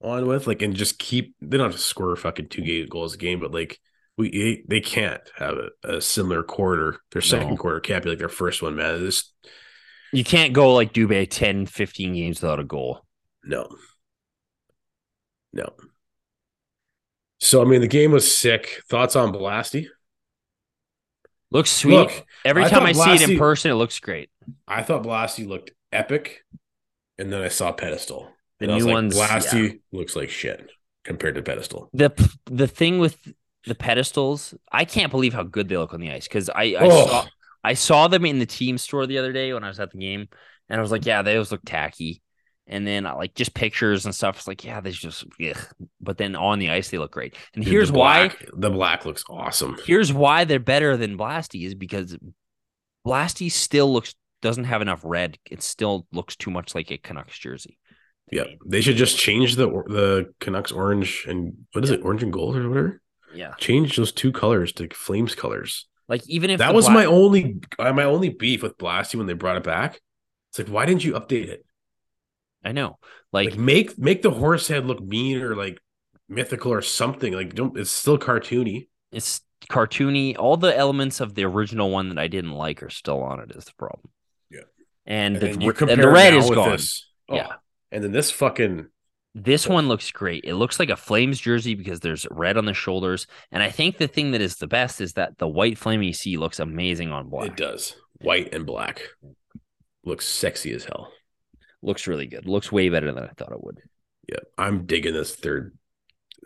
on with, like, and just keep. They don't have to score fucking two goals a game, but like, we they can't have a, a similar quarter. Their second No. quarter can't be like their first one, man. This You can't go like Dubé 10, 15 games without a goal. no, no. So I mean, the game was sick. Thoughts on Blasty? Looks sweet. Look, Every I time I see it in person, it looks great. I thought Blasty looked epic, and then I saw Pedestal. The and I was new like, ones, Blasty looks like shit compared to Pedestal. the The thing with the pedestals, I can't believe how good they look on the ice because I I Oh. saw I saw them in the team store the other day when I was at the game, and I was like, yeah, those look tacky. And then uh, like just pictures and stuff. It's like, yeah, they just, ugh. but then on the ice they look great. And Dude, here's the why. the black looks awesome. Here's why they're better than Blasty is because Blasty still looks doesn't have enough red. It still looks too much like a Canucks jersey. Yeah, they should just change the the Canucks orange and what is it, orange and gold or whatever. Yeah. Change those two colors to Flames colors. Like even if that was Bla- my only uh, my only beef with Blasty when they brought it back. It's like, why didn't you update it? I know. Like, Like, make make the horse head look mean or like mythical or something. Like don't it's still cartoony. it's cartoony. All the elements of the original one that I didn't like are still on it. Is the problem. Yeah. And, And the, and the red is gone. this. Oh, Yeah. And then this fucking This one looks great. It looks like a Flames jersey because there's red on the shoulders. And I think the thing that is the best is that the white flame you see looks amazing on black. it does. White and black. Looks sexy as hell. Looks really good. Looks way better than I thought it would. Yeah. I'm digging this third.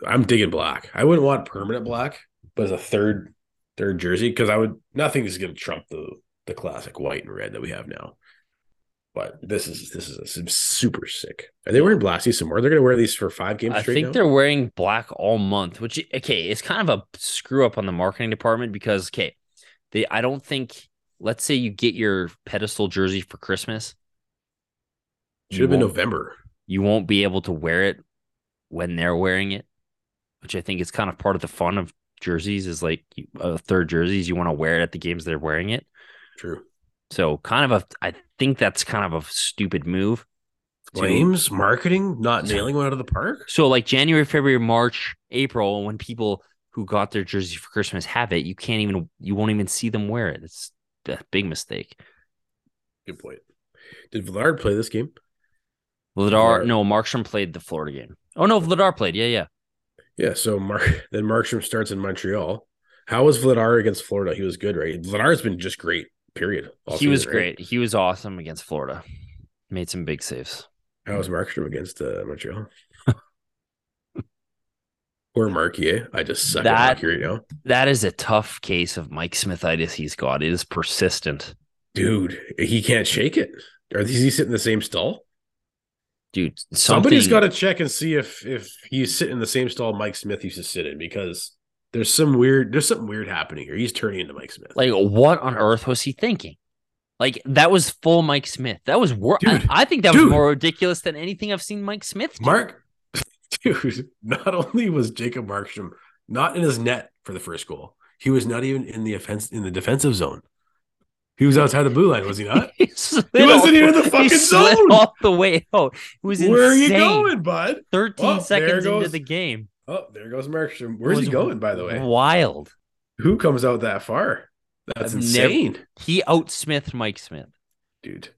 I'm digging black. I wouldn't want permanent black, but as a third third jersey, because I would nothing is gonna trump the the classic white and red that we have now. But this is this is a super sick. Are they wearing Blasty some more? They're gonna wear these for five games straight? I think now? they're wearing black all month, which okay, it's kind of a screw up on the marketing department because okay, they I don't think let's say you get your pedestal jersey for Christmas. Should have been November. You won't be able to wear it when they're wearing it, which I think is kind of part of the fun of jerseys is like uh, third jerseys. You want to wear it at the games they're wearing it. True. So kind of a, I think that's kind of a stupid move. to- marketing not nailing one out of the park. So like January, February, March, April, when people who got their jersey for Christmas have it, you can't even you won't even see them wear it. It's a big mistake. Good point. Did Vladar play this game? Vladar, no, Markstrom played the Florida game. Oh no, Vladar played. Yeah, yeah. Yeah. So Mark <laughs> then Markstrom starts in Montreal. How was Vladar against Florida? He was good, right? Vladar's been just great. Period. all he was season, right? great. He was awesome against Florida. Made some big saves. How was Markstrom against uh, Montreal? <laughs> Poor Marky, eh? I just suck That- at hockey right now. That is a tough case of Mike Smithitis he's got. It is persistent. Dude, he can't shake it. Are these he sit in the same stall? Dude, Somebody's got to check and see if if he's sitting in the same stall Mike Smith used to sit in because there's some weird there's something weird happening here. He's turning into Mike Smith. like what on earth was he thinking? Like that was full Mike Smith. That was wor- I, Dude, I think that was more ridiculous than anything I've seen Mike Smith do. Mark, <laughs> dude, not only was Jacob Markstrom not in his net for the first goal, he was not even in the offense in the defensive zone. He was outside the blue line, was he not? <laughs> he, He wasn't even in the <laughs> he fucking slid zone. all the way out. It was Where are you going, bud? 13 Oh, seconds into the game. Oh, there goes Markstrom. Where's he going, by the way? Wild. Who comes out that far? That's I've never- insane, He outsmithed Mike Smith. dude.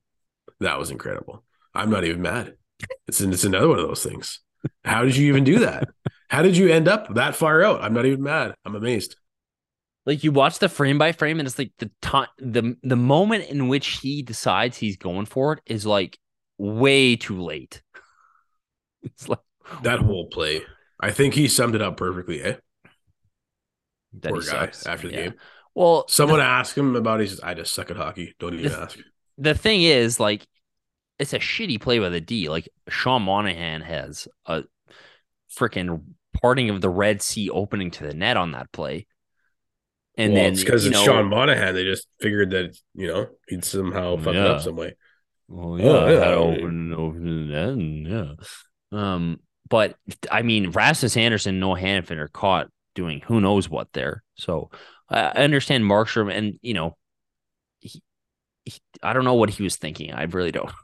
That was incredible. I'm not even mad. It's it's another one of those things. How did you even do that? <laughs> How did you end up that far out? I'm not even mad. I'm amazed. Like you watch the frame by frame, and it's like the time, the the moment in which he decides he's going for it is like way too late. <laughs> It's like That whole play, I think he summed it up perfectly. Eh? that Poor guy sucks. after the Yeah. game. Well, Someone asked him about. It, he says, "I just suck at hockey. Don't even The- ask." the thing is, like, it's a shitty play by the D. Like Sean Monahan has a freaking parting of the Red Sea opening to the net on that play. And well, then it's because it's know- Sean Monahan. They just figured that you know he'd somehow fuck it up some way. Well, yeah, yeah, yeah, open, open, and yeah. Um, but I mean, Rasmus Andersson, and Noah Hanifin are caught doing who knows what there. So I I understand Markstrom, and you know, he, he, I don't know what he was thinking. I really don't. <laughs>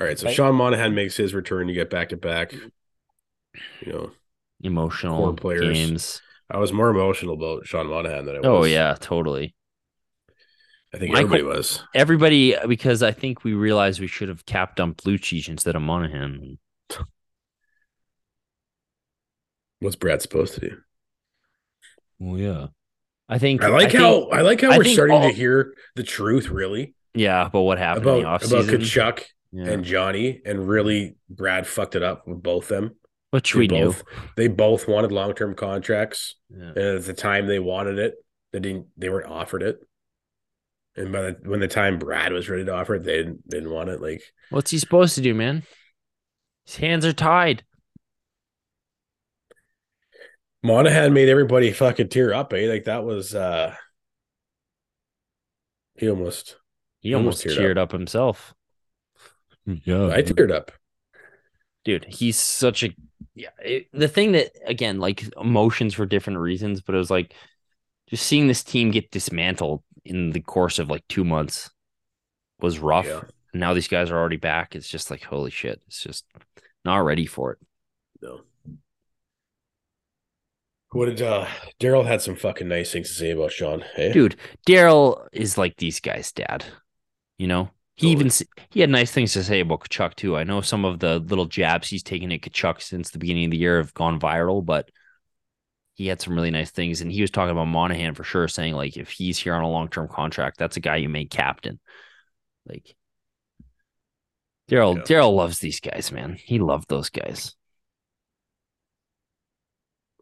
All right, so Right. Sean Monahan makes his return. You get back to back. You know, Emotional Core players. games. I was more emotional about Sean Monahan than I oh, was. Oh yeah, totally. I think Michael- everybody was. Everybody, because I think we realized we should have cap dumped Lucic instead of Monahan. What's Brad supposed to do? Well, yeah. I think I like think- how I like how I we're starting all- to hear the truth, really, yeah, but what happened in the about about? Tkachuk Yeah. and Johnny, and really Brad fucked it up with both them. Which They we knew. both they both wanted long term contracts, Yeah. and at the time they wanted it, they didn't. They weren't offered it. And by the when the time Brad was ready to offer it, they didn't didn't want it. Like What's he supposed to do, man? His hands are tied. Monahan made everybody fucking tear up, eh? Like that was uh he almost He He almost almost teared cheered up. himself. Yeah, I teared up. dude, he's such a yeah. It, the thing that again, like emotions for different reasons, but it was like just seeing this team get dismantled in the course of like two months was rough. Yeah. And now these guys are already back. It's just like holy shit. It's just not ready for it. No. What did uh Daryl had some fucking nice things to say about Sean, hey? dude daryl is like these guys dad you know he Totally. even he had nice things to say about Tkachuk too i know some of the little jabs he's taken at Tkachuk since the beginning of the year have gone viral but he had some really nice things and he was talking about monahan for sure saying like if he's here on a long-term contract that's a guy you make captain like daryl Yeah. daryl loves these guys man he loved those guys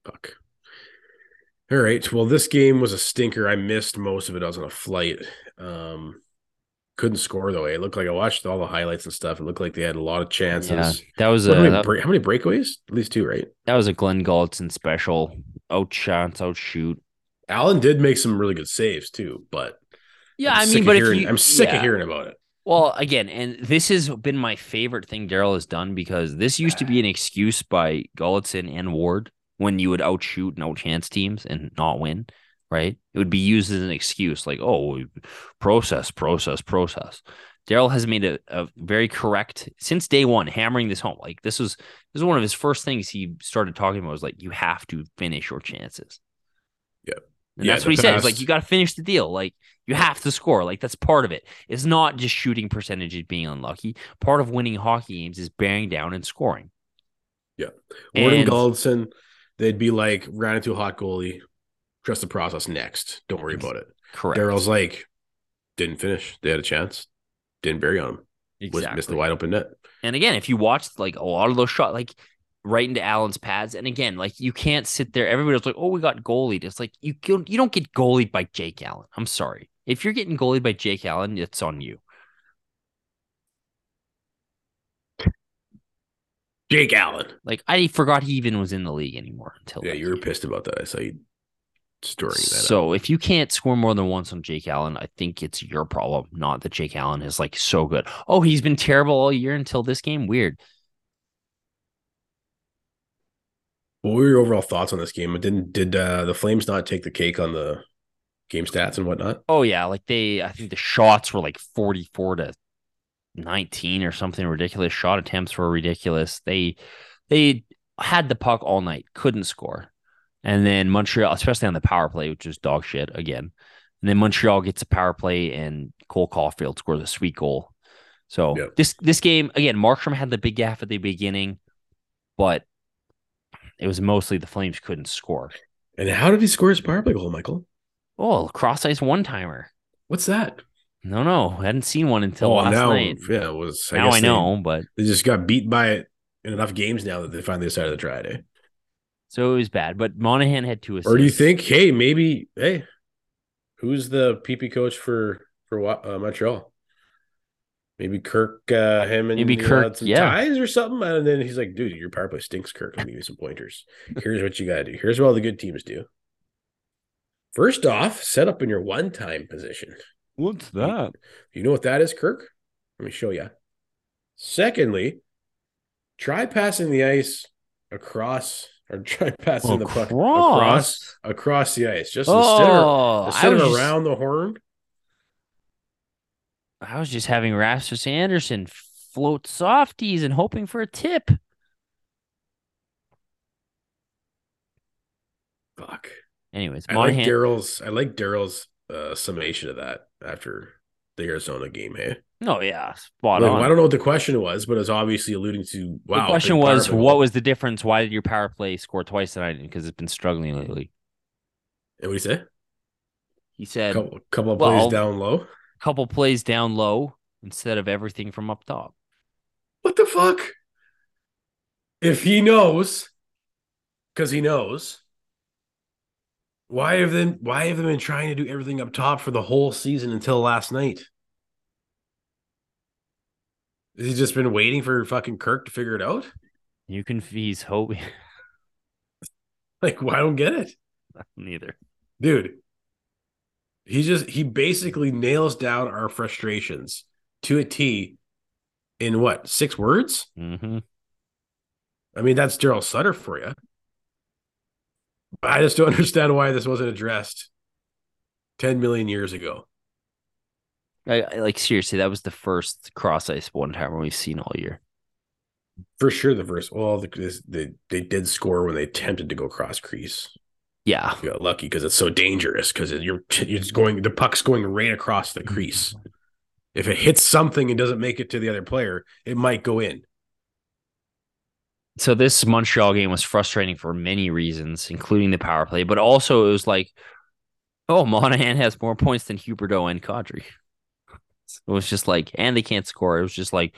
Fuck. All right. Well, this game was a stinker. I missed most of it. I was on a flight. Um couldn't score though. It looked like I watched all the highlights and stuff. It looked like they had a lot of chances. yeah that was a how, many that- break- how many breakaways? At least two, right? that was a Glen Gulutzan special outshots outshoot Allen did make some really good saves too, but yeah I'm i mean of but if hearing, you, I'm sick yeah. of hearing about it. Well, again, and this has been my favorite thing Daryl has done because this used to be an excuse by Gulletson and Ward when you would outshoot and outchance teams and not win, right? It would be used as an excuse, like, oh, process, process, process. Daryl has made a, a very correct since day one, hammering this home. Like this was this was one of his first things he started talking about was like you have to finish your chances. Yeah. And Yeah, that's what he said. Like you got to finish the deal. Like you have to score. Like that's part of it. It's not just shooting percentages being unlucky. Part of winning hockey games is bearing down and scoring. Yeah. And- Gulutzan, they'd be like, ran into a hot goalie, trust the process next. Don't worry about it. Correct. Daryl's like, didn't finish. They had a chance. Didn't bury on him. Was exactly. missed the wide open net. And again, if you watched like a lot of those shots, like right into Allen's pads, and again, like you can't sit there. Everybody's like, "Oh, we got goalied." It's like you don't, you don't get goalied by Jake Allen. I'm sorry. If you're getting goalied by Jake Allen, it's on you. Jake Allen. Like I forgot he even was in the league anymore until Yeah, you were pissed about that. I saw you storing that. up. So if you can't score more than once on Jake Allen, I think it's your problem, not that Jake Allen is like so good. Oh, he's been terrible all year until this game. Weird. What were your overall thoughts on this game? Didn't did uh, the Flames not take the cake on the game stats and whatnot? Oh yeah, like they I think the shots were like 44 to 19 or something ridiculous. Shot attempts were ridiculous. They they had the puck all night, couldn't score. And then Montreal, especially on the power play, which is dog shit again. And then Montreal gets a power play and Cole Caulfield scores a sweet goal. So Yep. this this game again, Markstrom had the big gaff at the beginning, but it was mostly the Flames couldn't score. And how did he score his power play goal, Michael? Oh, cross ice one timer. What's that? No, no, I hadn't seen one until oh, last now, night. yeah, it was. now guess I they- know, but They, just got beat by it in enough games now that they finally decided to try it. So it was bad. But Monahan had two assists. Or do you think, hey, maybe, hey, who's the PP coach for for what uh, Montreal. Maybe Kirk, uh, him and Maybe Kirk, had some yeah. ties or something. And then he's like, dude, your power play stinks, Kirk. Let me give you some pointers. Here's what you got to do. Here's what all the good teams do. First off, set up in your one time position. What's that? You know what that is, Kirk? Let me show you. Secondly, try passing the ice across or try passing the puck across across the ice. Just instead of, Oh, instead of just, around the horn. I was just having Rasmus Andersson float softies and hoping for a tip. Fuck. Anyways, I like. Daryl's I like Daryl's uh, summation of that after the Arizona game, hey? no, yeah, spot Like, on. I don't know what the question was, but it's obviously alluding to wow. the question was, what was the difference? Why did your power play score twice tonight? Because it's been struggling lately. and what do you say? He said couple couple of well, plays down low. a couple plays down low instead of everything from up top. What the fuck? If he knows, because he knows, why have them why have they been trying to do everything up top for the whole season until last night? Has he just been waiting for fucking Kirk to figure it out? You can he's hoping <laughs> Like, well, I don't get it. neither. Dude. He just he basically nails down our frustrations to a T in what, six words? hmm I mean, that's Daryl Sutter for you. I just don't <laughs> understand why this wasn't addressed 10 million years ago. I, I like seriously, that was the first cross ice one timer we've seen all year. For sure, the first, well, the, this, they, they did score when they attempted to go cross crease. Yeah, You got lucky because it's so dangerous because you're, you're going, the puck's going right across the crease. Mm-hmm. If it hits something and doesn't make it to the other player, it might go in. So this Montreal game was frustrating for many reasons, including the power play, but also it was like, oh, <laughs> Monahan has more points than Huberdeau and Kadri. It was just like, and they can't score. It was just like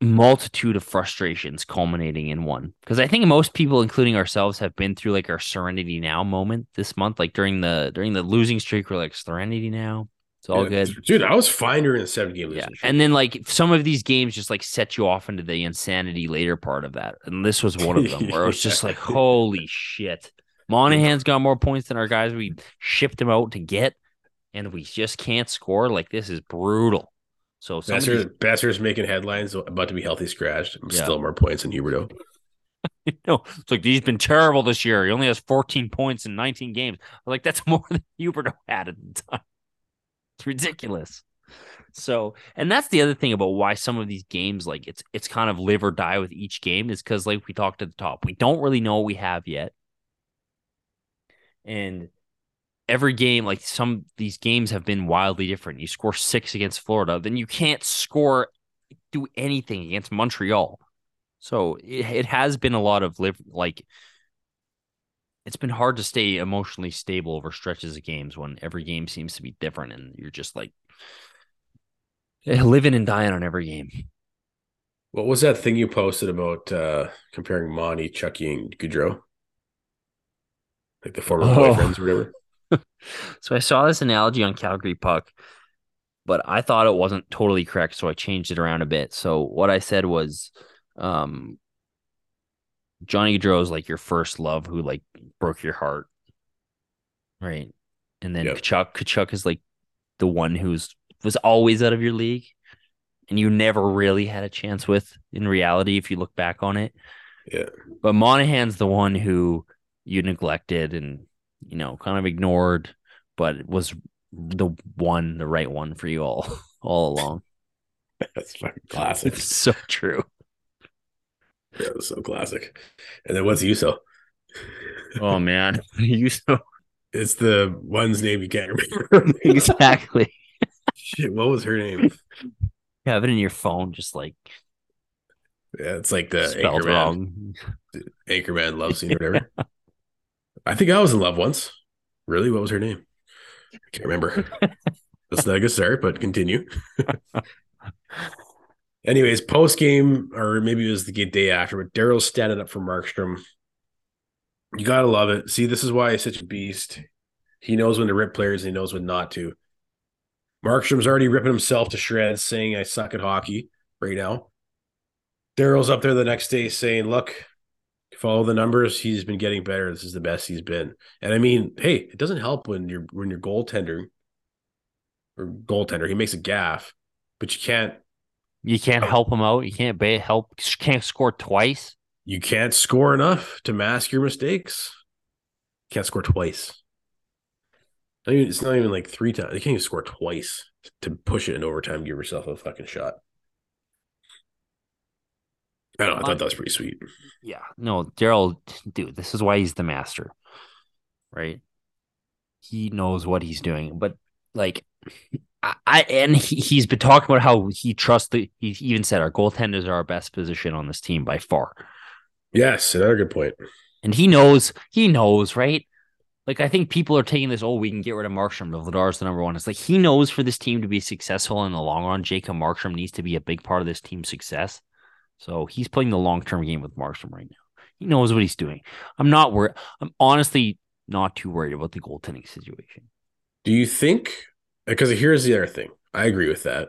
multitude of frustrations culminating in one. Because I think most people, including ourselves, have been through like our Serenity Now moment this month. Like during the during the losing streak, we're like Serenity Now. It's all Yeah, good. Dude, I was fine during the seven game Yeah. And then like some of these games just like set you off into the insanity later part of that. And this was one of them where it was <laughs> just like, holy shit. Monahan's got more points than our guys we shipped him out to get, and we just can't score. Like this is brutal. So some these- Boeser's, Boeser's making headlines about to be healthy scratched. Yeah. Still more points than Huberdeau. <laughs> no, it's like he's been terrible this year. He only has 14 points in 19 games. I'm like that's <laughs> more than Huberdeau had at the time. It's ridiculous. So, and that's the other thing about why some of these games, like it's it's kind of live or die with each game, is because like we talked at the top, we don't really know what we have yet, and every game, like some these games have been wildly different. You score six against Florida, then you can't score do anything against Montreal. So it, it has been a lot of live like it's been hard to stay emotionally stable over stretches of games when every game seems to be different and you're just like eh, living and dying on every game. What was that thing you posted about uh comparing Monty, Chucky, and Gaudreau? Like the former Oh. boyfriends or whatever. <laughs> So I saw this analogy on Calgary Puck, but I thought it wasn't totally correct, so I changed it around a bit. So what I said was um Johnny Gaudreau is like your first love who like broke your heart. Right. And then Yep. Tkachuk, Tkachuk is like the one who's was always out of your league and you never really had a chance with in reality if you look back on it. Yeah. But Monahan's the one who you neglected and you know kind of ignored, but was the one, the right one for you all <laughs> all along. That's fucking classic. <laughs> It's so true. Yeah, was so classic. And then what's Juuso? Oh man, <laughs> <laughs> you so It's the one's name you can't remember. <laughs> exactly. Shit, what was her name? You have it in your phone, just like Yeah, it's like the spelled Anchorman, wrong. Anchorman love scene or whatever. I think I was in love once. Really? What was her name? I can't remember. That's not a good start, but continue. Anyways, post game, or maybe it was the day after, but Daryl's standing up for Markstrom. You gotta love it. See, this is why he's such a beast. He knows when to rip players, and he knows when not to. Markstrom's already ripping himself to shreds, saying I suck at hockey right now. Daryl's up there the next day saying, "Look, follow the numbers. He's been getting better. This is the best he's been." And I mean, hey, it doesn't help when you're when you're goaltender or goaltender. He makes a gaff, but you can't You can't Oh. help him out. You can't ba- help. Can't score twice. you can't score enough to mask your mistakes. Can't score twice. I mean, it's not even like three times. You can't even score twice to push it in overtime. Give yourself a fucking shot. I don't know. I thought that was pretty sweet. Yeah. No, Daryl, dude, this is why he's the master, right? He knows what he's doing. But like, I, and he, he's been talking about how he trusts the. He even said our goaltenders are our best position on this team by far. Yes, another good point. And he knows, he knows, right? Like I think people are taking this. Oh, we can get rid of Markstrom. Vladar's the number one. It's like he knows for this team to be successful in the long run, Jacob Markstrom needs to be a big part of this team's success. So he's playing the long term game with Markstrom right now. He knows what he's doing. I'm not worried. I'm honestly not too worried about the goaltending situation. Do you think? Because here's the other thing. I agree with that,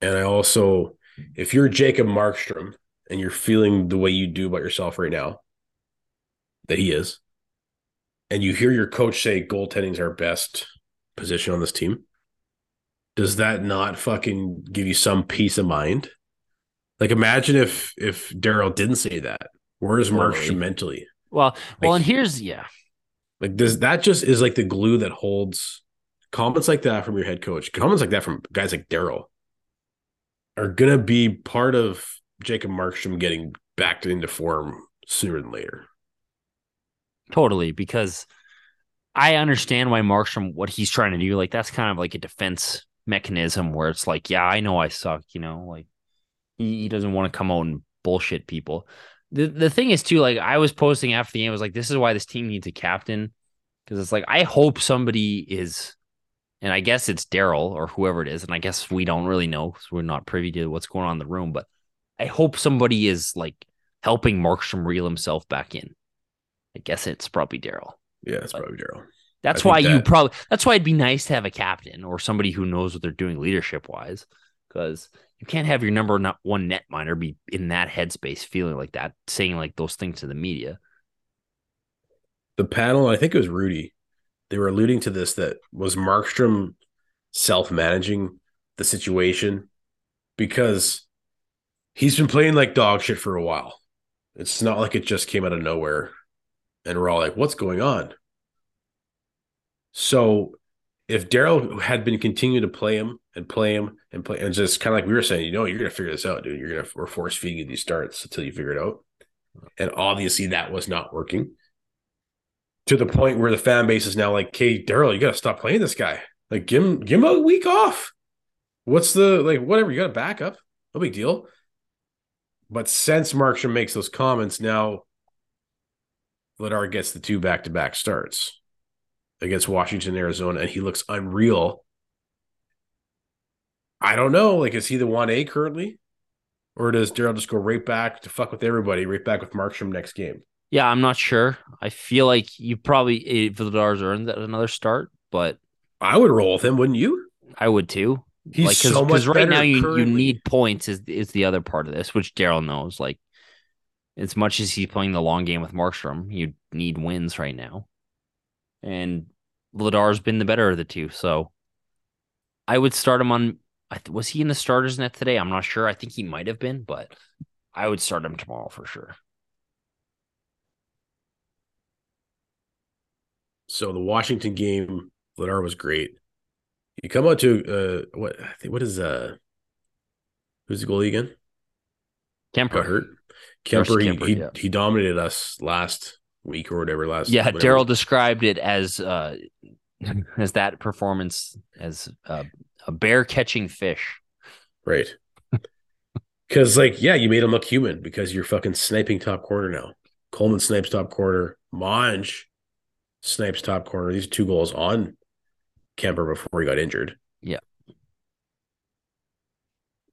and I also, if you're Jacob Markstrom and you're feeling the way you do about yourself right now, that he is, and you hear your coach say goaltending is our best position on this team, does that not fucking give you some peace of mind? Like, imagine if if Daryl didn't say that. Where is Totally. Markstrom mentally? Well, well, and here's yeah, Like does that just is like the glue that holds comments like that from your head coach, comments like that from guys like Daryl are gonna be part of Jacob Markstrom getting back into form sooner than later. totally. Because I understand why Markstrom what he's trying to do. Like that's kind of like a defense mechanism where it's like, yeah, I know I suck. You know, like he, he doesn't want to come out and bullshit people. The the thing is too, like I was posting after the game, I was like, this is why this team needs a captain. Because it's like I hope somebody is, and I guess it's Daryl or whoever it is, and I guess we don't really know because we're not privy to what's going on in the room. But I hope somebody is like helping Markstrom reel himself back in. I guess it's probably Daryl. Yeah, that's probably Daryl. That's think why you that- probably. That's why it'd be nice to have a captain or somebody who knows what they're doing leadership wise, because you can't have your number not one net miner be in that headspace, feeling like that, saying like those things to the media. The panel, I think it was Rudy, they were alluding to this that was Markstrom self-managing the situation because he's been playing like dog shit for a while. It's not like it just came out of nowhere and we're all like, what's going on? So if Daryl had been continuing to play him and play him and play and just kind of like we were saying, you know, you're gonna figure this out, dude. You're gonna we're force feeding you these starts until you figure it out. And obviously that was not working to the point where the fan base is now like, "Hey, Daryl, you got to stop playing this guy. Like, give him give him a week off. What's the like? Whatever. You got to back up. No big deal." But since Markstrom makes those comments, now Vladar gets the two back to back starts against Washington, Arizona, and he looks unreal. I don't know. Like, is he the one A currently, or does Daryl just go right back to fuck with everybody, right back with Markstrom next game? Yeah, I'm not sure. I feel like you probably Vladar's earned that another start, but I would roll with him, wouldn't you? I would too. He's like so much right now you, you need points is is the other part of this, which Daryl knows. Like as much as he's playing the long game with Markstrom, you need wins right now. And Vladar's been the better of the two, so I would start him on. I th- was he in the starters net today? I'm not sure. I think he might have been, but I would start him tomorrow for sure. So the Washington game, Vladar was great. You come out to uh what I think what is uh who's the goalie again? Kuemper Got hurt. Kuemper, he, Kuemper, he, yeah. he dominated us last week or whatever last Yeah. Daryl described it as uh <laughs> as that performance as uh, a bear catching fish. Right. <laughs> Cause like, yeah, you made him look human because you're fucking sniping top corner now. Coleman snipes top corner. Monge snipes top corner. These two goals on Kuemper before he got injured. Yeah.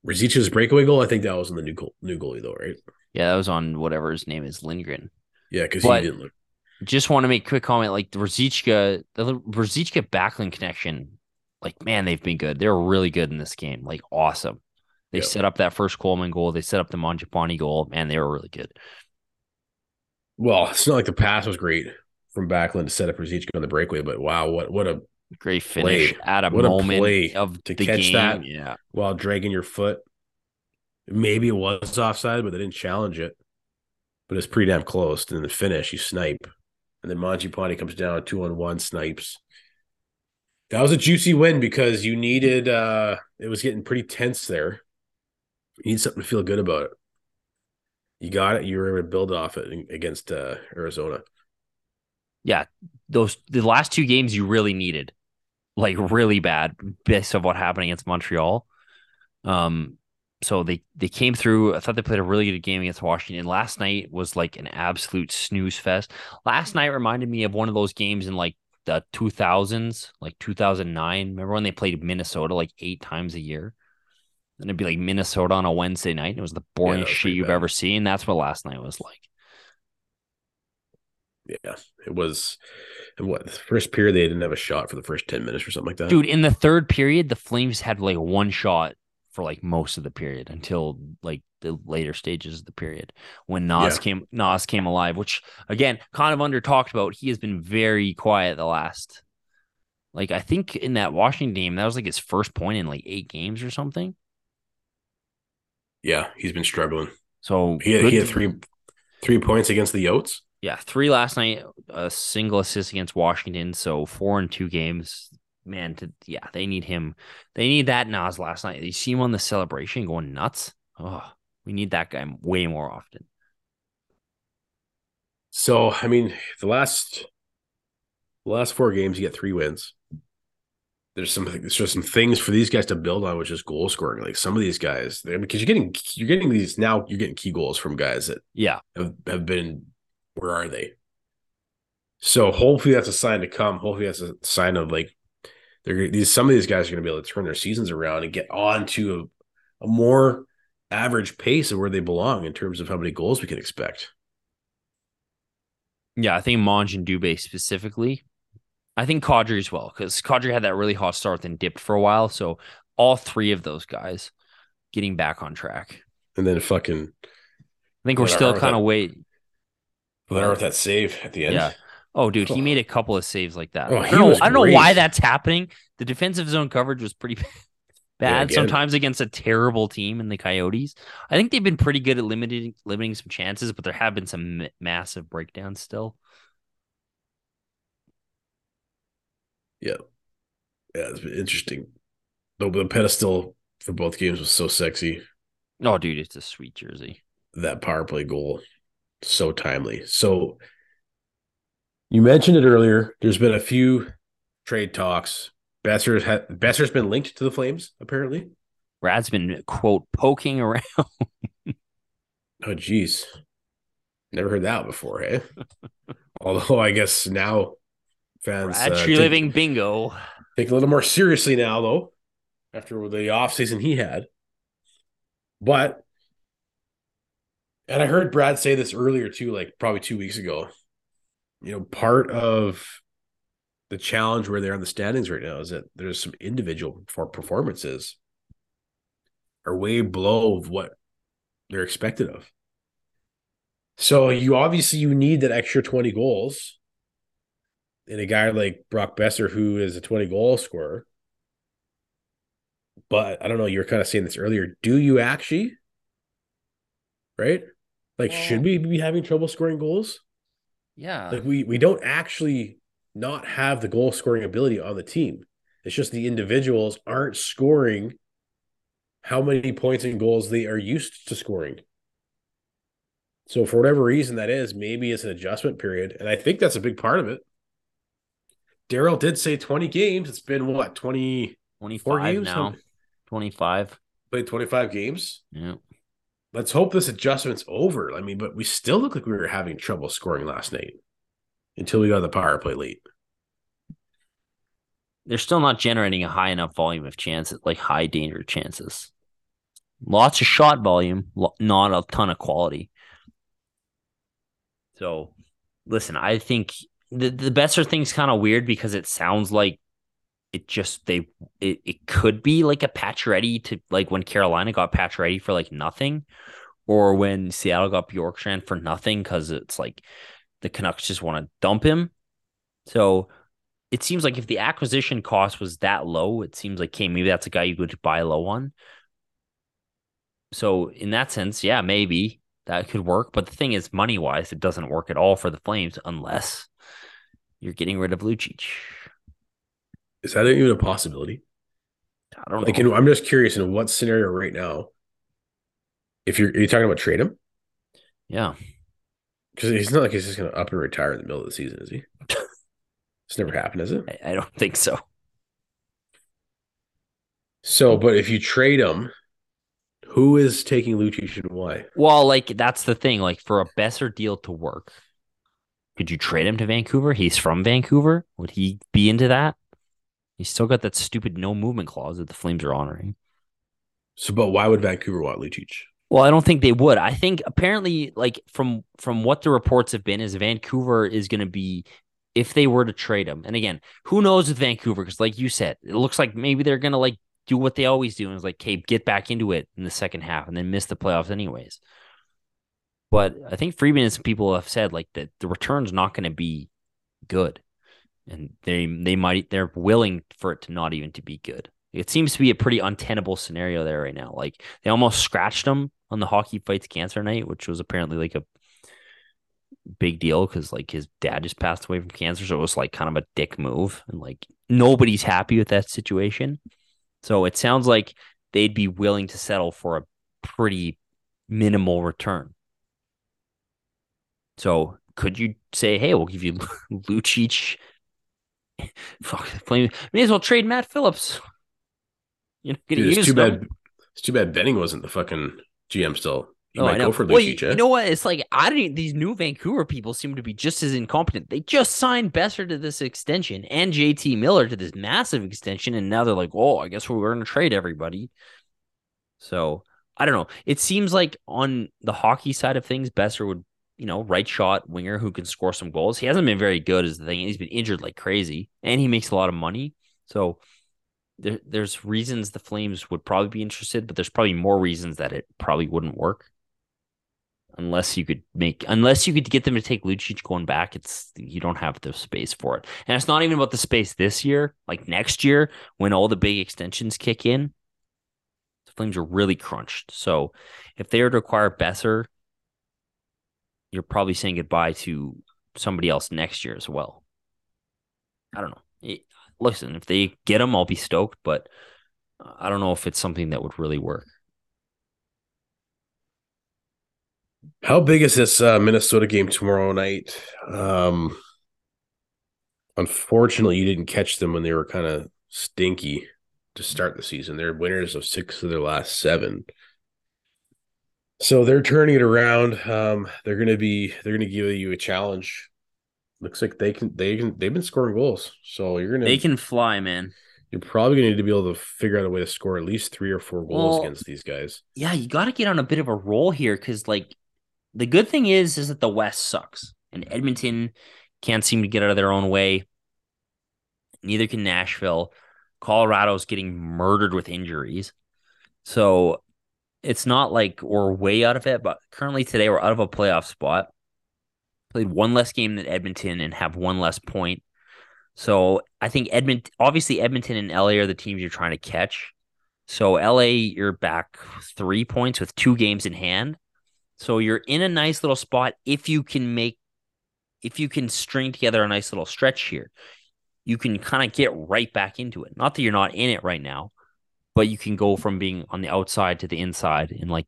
Rizic's breakaway goal, I think that was in the new goal, new goalie though, right? Yeah, that was on whatever his name is, Lindgren. Yeah, because he didn't look. Just want to make a quick comment, like the Ruzicka, the Ruzicka Backlund connection. like man, they've been good. They were really good in this game. Like awesome. They set up that first Coleman goal. They set up the Mangiapane goal. Man, they were really good. Well, it's not like the pass was great from Backlund to set up Ruzicka on the breakaway, but wow, what what a Great finish Play. at a What a moment play of to catch game. that. Yeah. while dragging your foot. Maybe it was offside, but they didn't challenge it. But it's pretty damn close. And then the finish, you snipe. And then Monty Ponti comes down two on one, snipes. That was a juicy win because you needed uh it was getting pretty tense there. You need something to feel good about it. You got it, you were able to build off it against uh Arizona. Yeah, those the last two games you really needed, like really bad, based of what happened against Montreal. Um, so they they came through. I thought they played a really good game against Washington. Last night was like an absolute snooze fest. Last night reminded me of one of those games in like the two thousands, like two thousand nine. Remember when they played Minnesota like eight times a year? And it'd be like Minnesota on a Wednesday night. And it was the boringest was shit you've bad. ever seen. That's what last night was like. Yeah. It was what the first period they didn't have a shot for the first 10 minutes or something like that. Dude, in the third period, the Flames had like one shot for like most of the period until like the later stages of the period when Nas Yeah. came Nas came alive, which again, kind of under talked about. He has been very quiet the last like I think in that Washington game, that was like his first point in like eight games or something. Yeah, he's been struggling. So He had, he had three three points against the Yotes. Yeah, three last night, a single assist against Washington. So four in two games. Man, to, yeah, they need him. They need that Nas last night. You see him on the celebration going nuts. Oh, we need that guy way more often. So I mean, the last the last four games, you get three wins. There's some there's just some things for these guys to build on, which is goal scoring. Like some of these guys, because you're getting you're getting these now, you're getting key goals from guys that Yeah, have, have been where are they? So hopefully that's a sign to come. Hopefully that's a sign of like they're these some of these guys are going to be able to turn their seasons around and get on to a, a more average pace of where they belong in terms of how many goals we can expect. yeah. I think Monge and Dubé specifically. I think Kadri as well because Kadri had that really hot start, then dipped for a while. So all three of those guys getting back on track. And then fucking I think we're still kind of waiting. Well, with that save at the end. Yeah. Oh, dude, he made a couple of saves like that. Oh, I don't know. I don't know why that's happening. The defensive zone coverage was pretty <laughs> bad again. sometimes against a terrible team in the Coyotes. I think they've been pretty good at limiting limiting some chances, but there have been some ma- massive breakdowns still. Yeah. Yeah, it's been interesting. The, the pedestal for both games was so sexy. Oh, dude, it's a sweet jersey. That power play goal, so timely. So you mentioned it earlier. There's been a few trade talks. Boeser's had Boeser's been linked to the Flames, apparently. Brad's been quote poking around. Oh geez. Never heard that before, eh? <laughs> Although I guess now fans Brad uh, tree take- living bingo. take a little more seriously now, though, after the offseason he had. But, and I heard Brad say this earlier too, like probably two weeks ago. You know, part of the challenge where they're on the standings right now is that there's some individual for performances are way below of what they're expected of. So you obviously you need that extra 20 goals in a guy like Brock Boeser, who is a 20 goal scorer. But I don't know, you were kind of saying this earlier. Do you actually? Right? Like, Well- should we be having trouble scoring goals? Yeah. Like we we don't actually not have the goal scoring ability on the team. It's just the individuals aren't scoring how many points and goals they are used to scoring. So for whatever reason that is, maybe it's an adjustment period, and I think that's a big part of it. Daryl did say 20 games. It's been what 20 25 games? now. 25. played 25 games. Yeah. Let's hope this adjustment's over. I mean, but we still look like we were having trouble scoring last night until we got the power play late. They're still not generating a high enough volume of chances, like high danger chances. Lots of shot volume, not a ton of quality. So, listen, I think the the Boeser thing's kind of weird because it sounds like it just they it, it could be like a Pacioretty to like when Carolina got Pacioretty for like nothing, or when Seattle got Bjorkstrand for nothing because it's like the Canucks just want to dump him. So it seems like if the acquisition cost was that low, it seems like, okay, maybe that's a guy you could buy low on. So in that sense, yeah, maybe that could work. But the thing is, money wise, it doesn't work at all for the Flames unless you're getting rid of Lucic. Is that even a possibility? I don't Like, know. in, I'm just curious in what scenario right now. If you're, are you talking about trade him? yeah. Because he's not like he's just going to up and retire in the middle of the season, is he? <laughs> it's never happened, is it? I, I don't think so. So, but if you trade him, who is taking Lucic and why? Well, like that's the thing. Like for a better deal to work, could you trade him to Vancouver? He's from Vancouver. Would he be into that? He's still got that stupid no movement clause that the Flames are honoring. So, but why would Vancouver want Lucic? Well, I don't think they would. I think apparently, like from from what the reports have been, is Vancouver is going to be if they were to trade him. And again, who knows with Vancouver? Because like you said, it looks like maybe they're going to like do what they always do, and it's like, okay, get back into it in the second half, and then miss the playoffs anyways. But I think Freeman and some people have said like that the return's not going to be good, and they they might they're willing for it to not even to be good. It seems to be a pretty untenable scenario there right now. Like they almost scratched him on the hockey fights cancer night, which was apparently like a big deal because like his dad just passed away from cancer, so it was like kind of a dick move, and like nobody's happy with that situation. So it sounds like they'd be willing to settle for a pretty minimal return. So could you say, hey, we'll give you <laughs> Lucic? <laughs> Fuck, may as well trade Matt Phillips. Not gonna Dude, it's too them. bad. It's too bad Benning wasn't the fucking GM still. You Oh, might know. go for Well, you, Lucic. eh? you know what? It's like I don't. These new Vancouver people seem to be just as incompetent. They just signed Boeser to this extension and JT Miller to this massive extension, and now they're like, "Oh, I guess we're going to trade everybody." So I don't know. It seems like on the hockey side of things, Boeser would, you know, right shot winger who can score some goals. He hasn't been very good, is the thing. He's been injured like crazy, and he makes a lot of money. So there, there's reasons the Flames would probably be interested, but there's probably more reasons that it probably wouldn't work unless you could make unless you could get them to take Lucic going back. It's you don't have the space for it, and it's not even about the space this year. Like next year, when all the big extensions kick in, the Flames are really crunched. So if they were to acquire Boeser, you're probably saying goodbye to somebody else next year as well. I don't know. It- listen, if they get him, I'll be stoked, but I don't know if it's something that would really work. How big is this uh, Minnesota game tomorrow night? Um, unfortunately, you didn't catch them when they were kind of stinky to start the season. They're winners of six of their last seven. So they're turning it around. Um, they're gonna be they're gonna give you a challenge. Looks like they can they can they've been scoring goals. So you're gonna They can fly, man. you're probably gonna need to be able to figure out a way to score at least three or four goals Well, against these guys. yeah, you got to get on a bit of a roll here because, like, the good thing is, is that the West sucks and Edmonton can't seem to get out of their own way. Neither can Nashville. Colorado's getting murdered with injuries, so it's not like we're way out of it. But currently, today we're out of a playoff spot. Played one less game than Edmonton and have one less point. So I think Edmonton, obviously Edmonton and LA are the teams you're trying to catch. So LA, you're back three points with two games in hand. So you're in a nice little spot if you can make, if you can string together a nice little stretch here. You can kind of get right back into it. Not that you're not in it right now, but you can go from being on the outside to the inside in like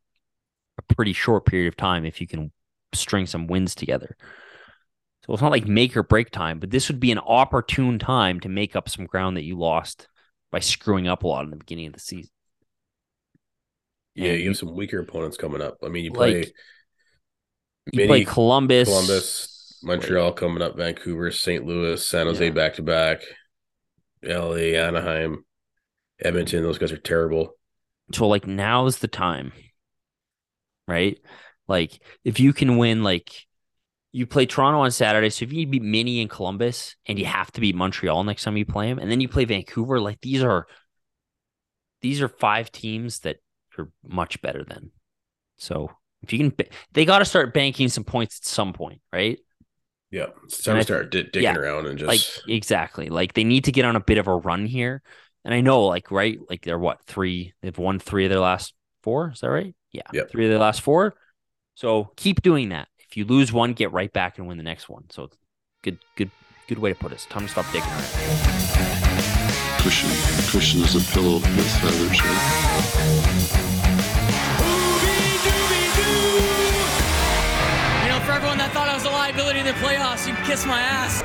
a pretty short period of time if you can string some wins together. So it's not like make or break time, but this would be an opportune time to make up some ground that you lost by screwing up a lot in the beginning of the season. Yeah, And you have some weaker opponents coming up. I mean, you Like, play You play Columbus, Columbus, Montreal coming up, Vancouver, St. Louis, San Jose back to back, LA, Anaheim, Edmonton. Those guys are terrible. So like now's the time, right? Like if you can win like you play Toronto on Saturday. So if you need to beat Mini and Columbus and you have to beat Montreal next time you play them, and then you play Vancouver, like these are these are five teams that you're much better than. So if you can, they got to start banking some points at some point, right? Yeah, it's time And to start di- digging yeah, around and just Like exactly, like they need to get on a bit of a run here. And I know, like right, like they're what three? They've won three of their last four. Is that right? Yeah, Yep. three of their last four. So keep doing that. If you lose one, get right back and win the next one. So it's good, good, good way to put it. It's time to stop digging around. Cushion. Cushion is a pillow with feathers. Right? You know, for everyone that thought I was a liability in the playoffs, you can kiss my ass.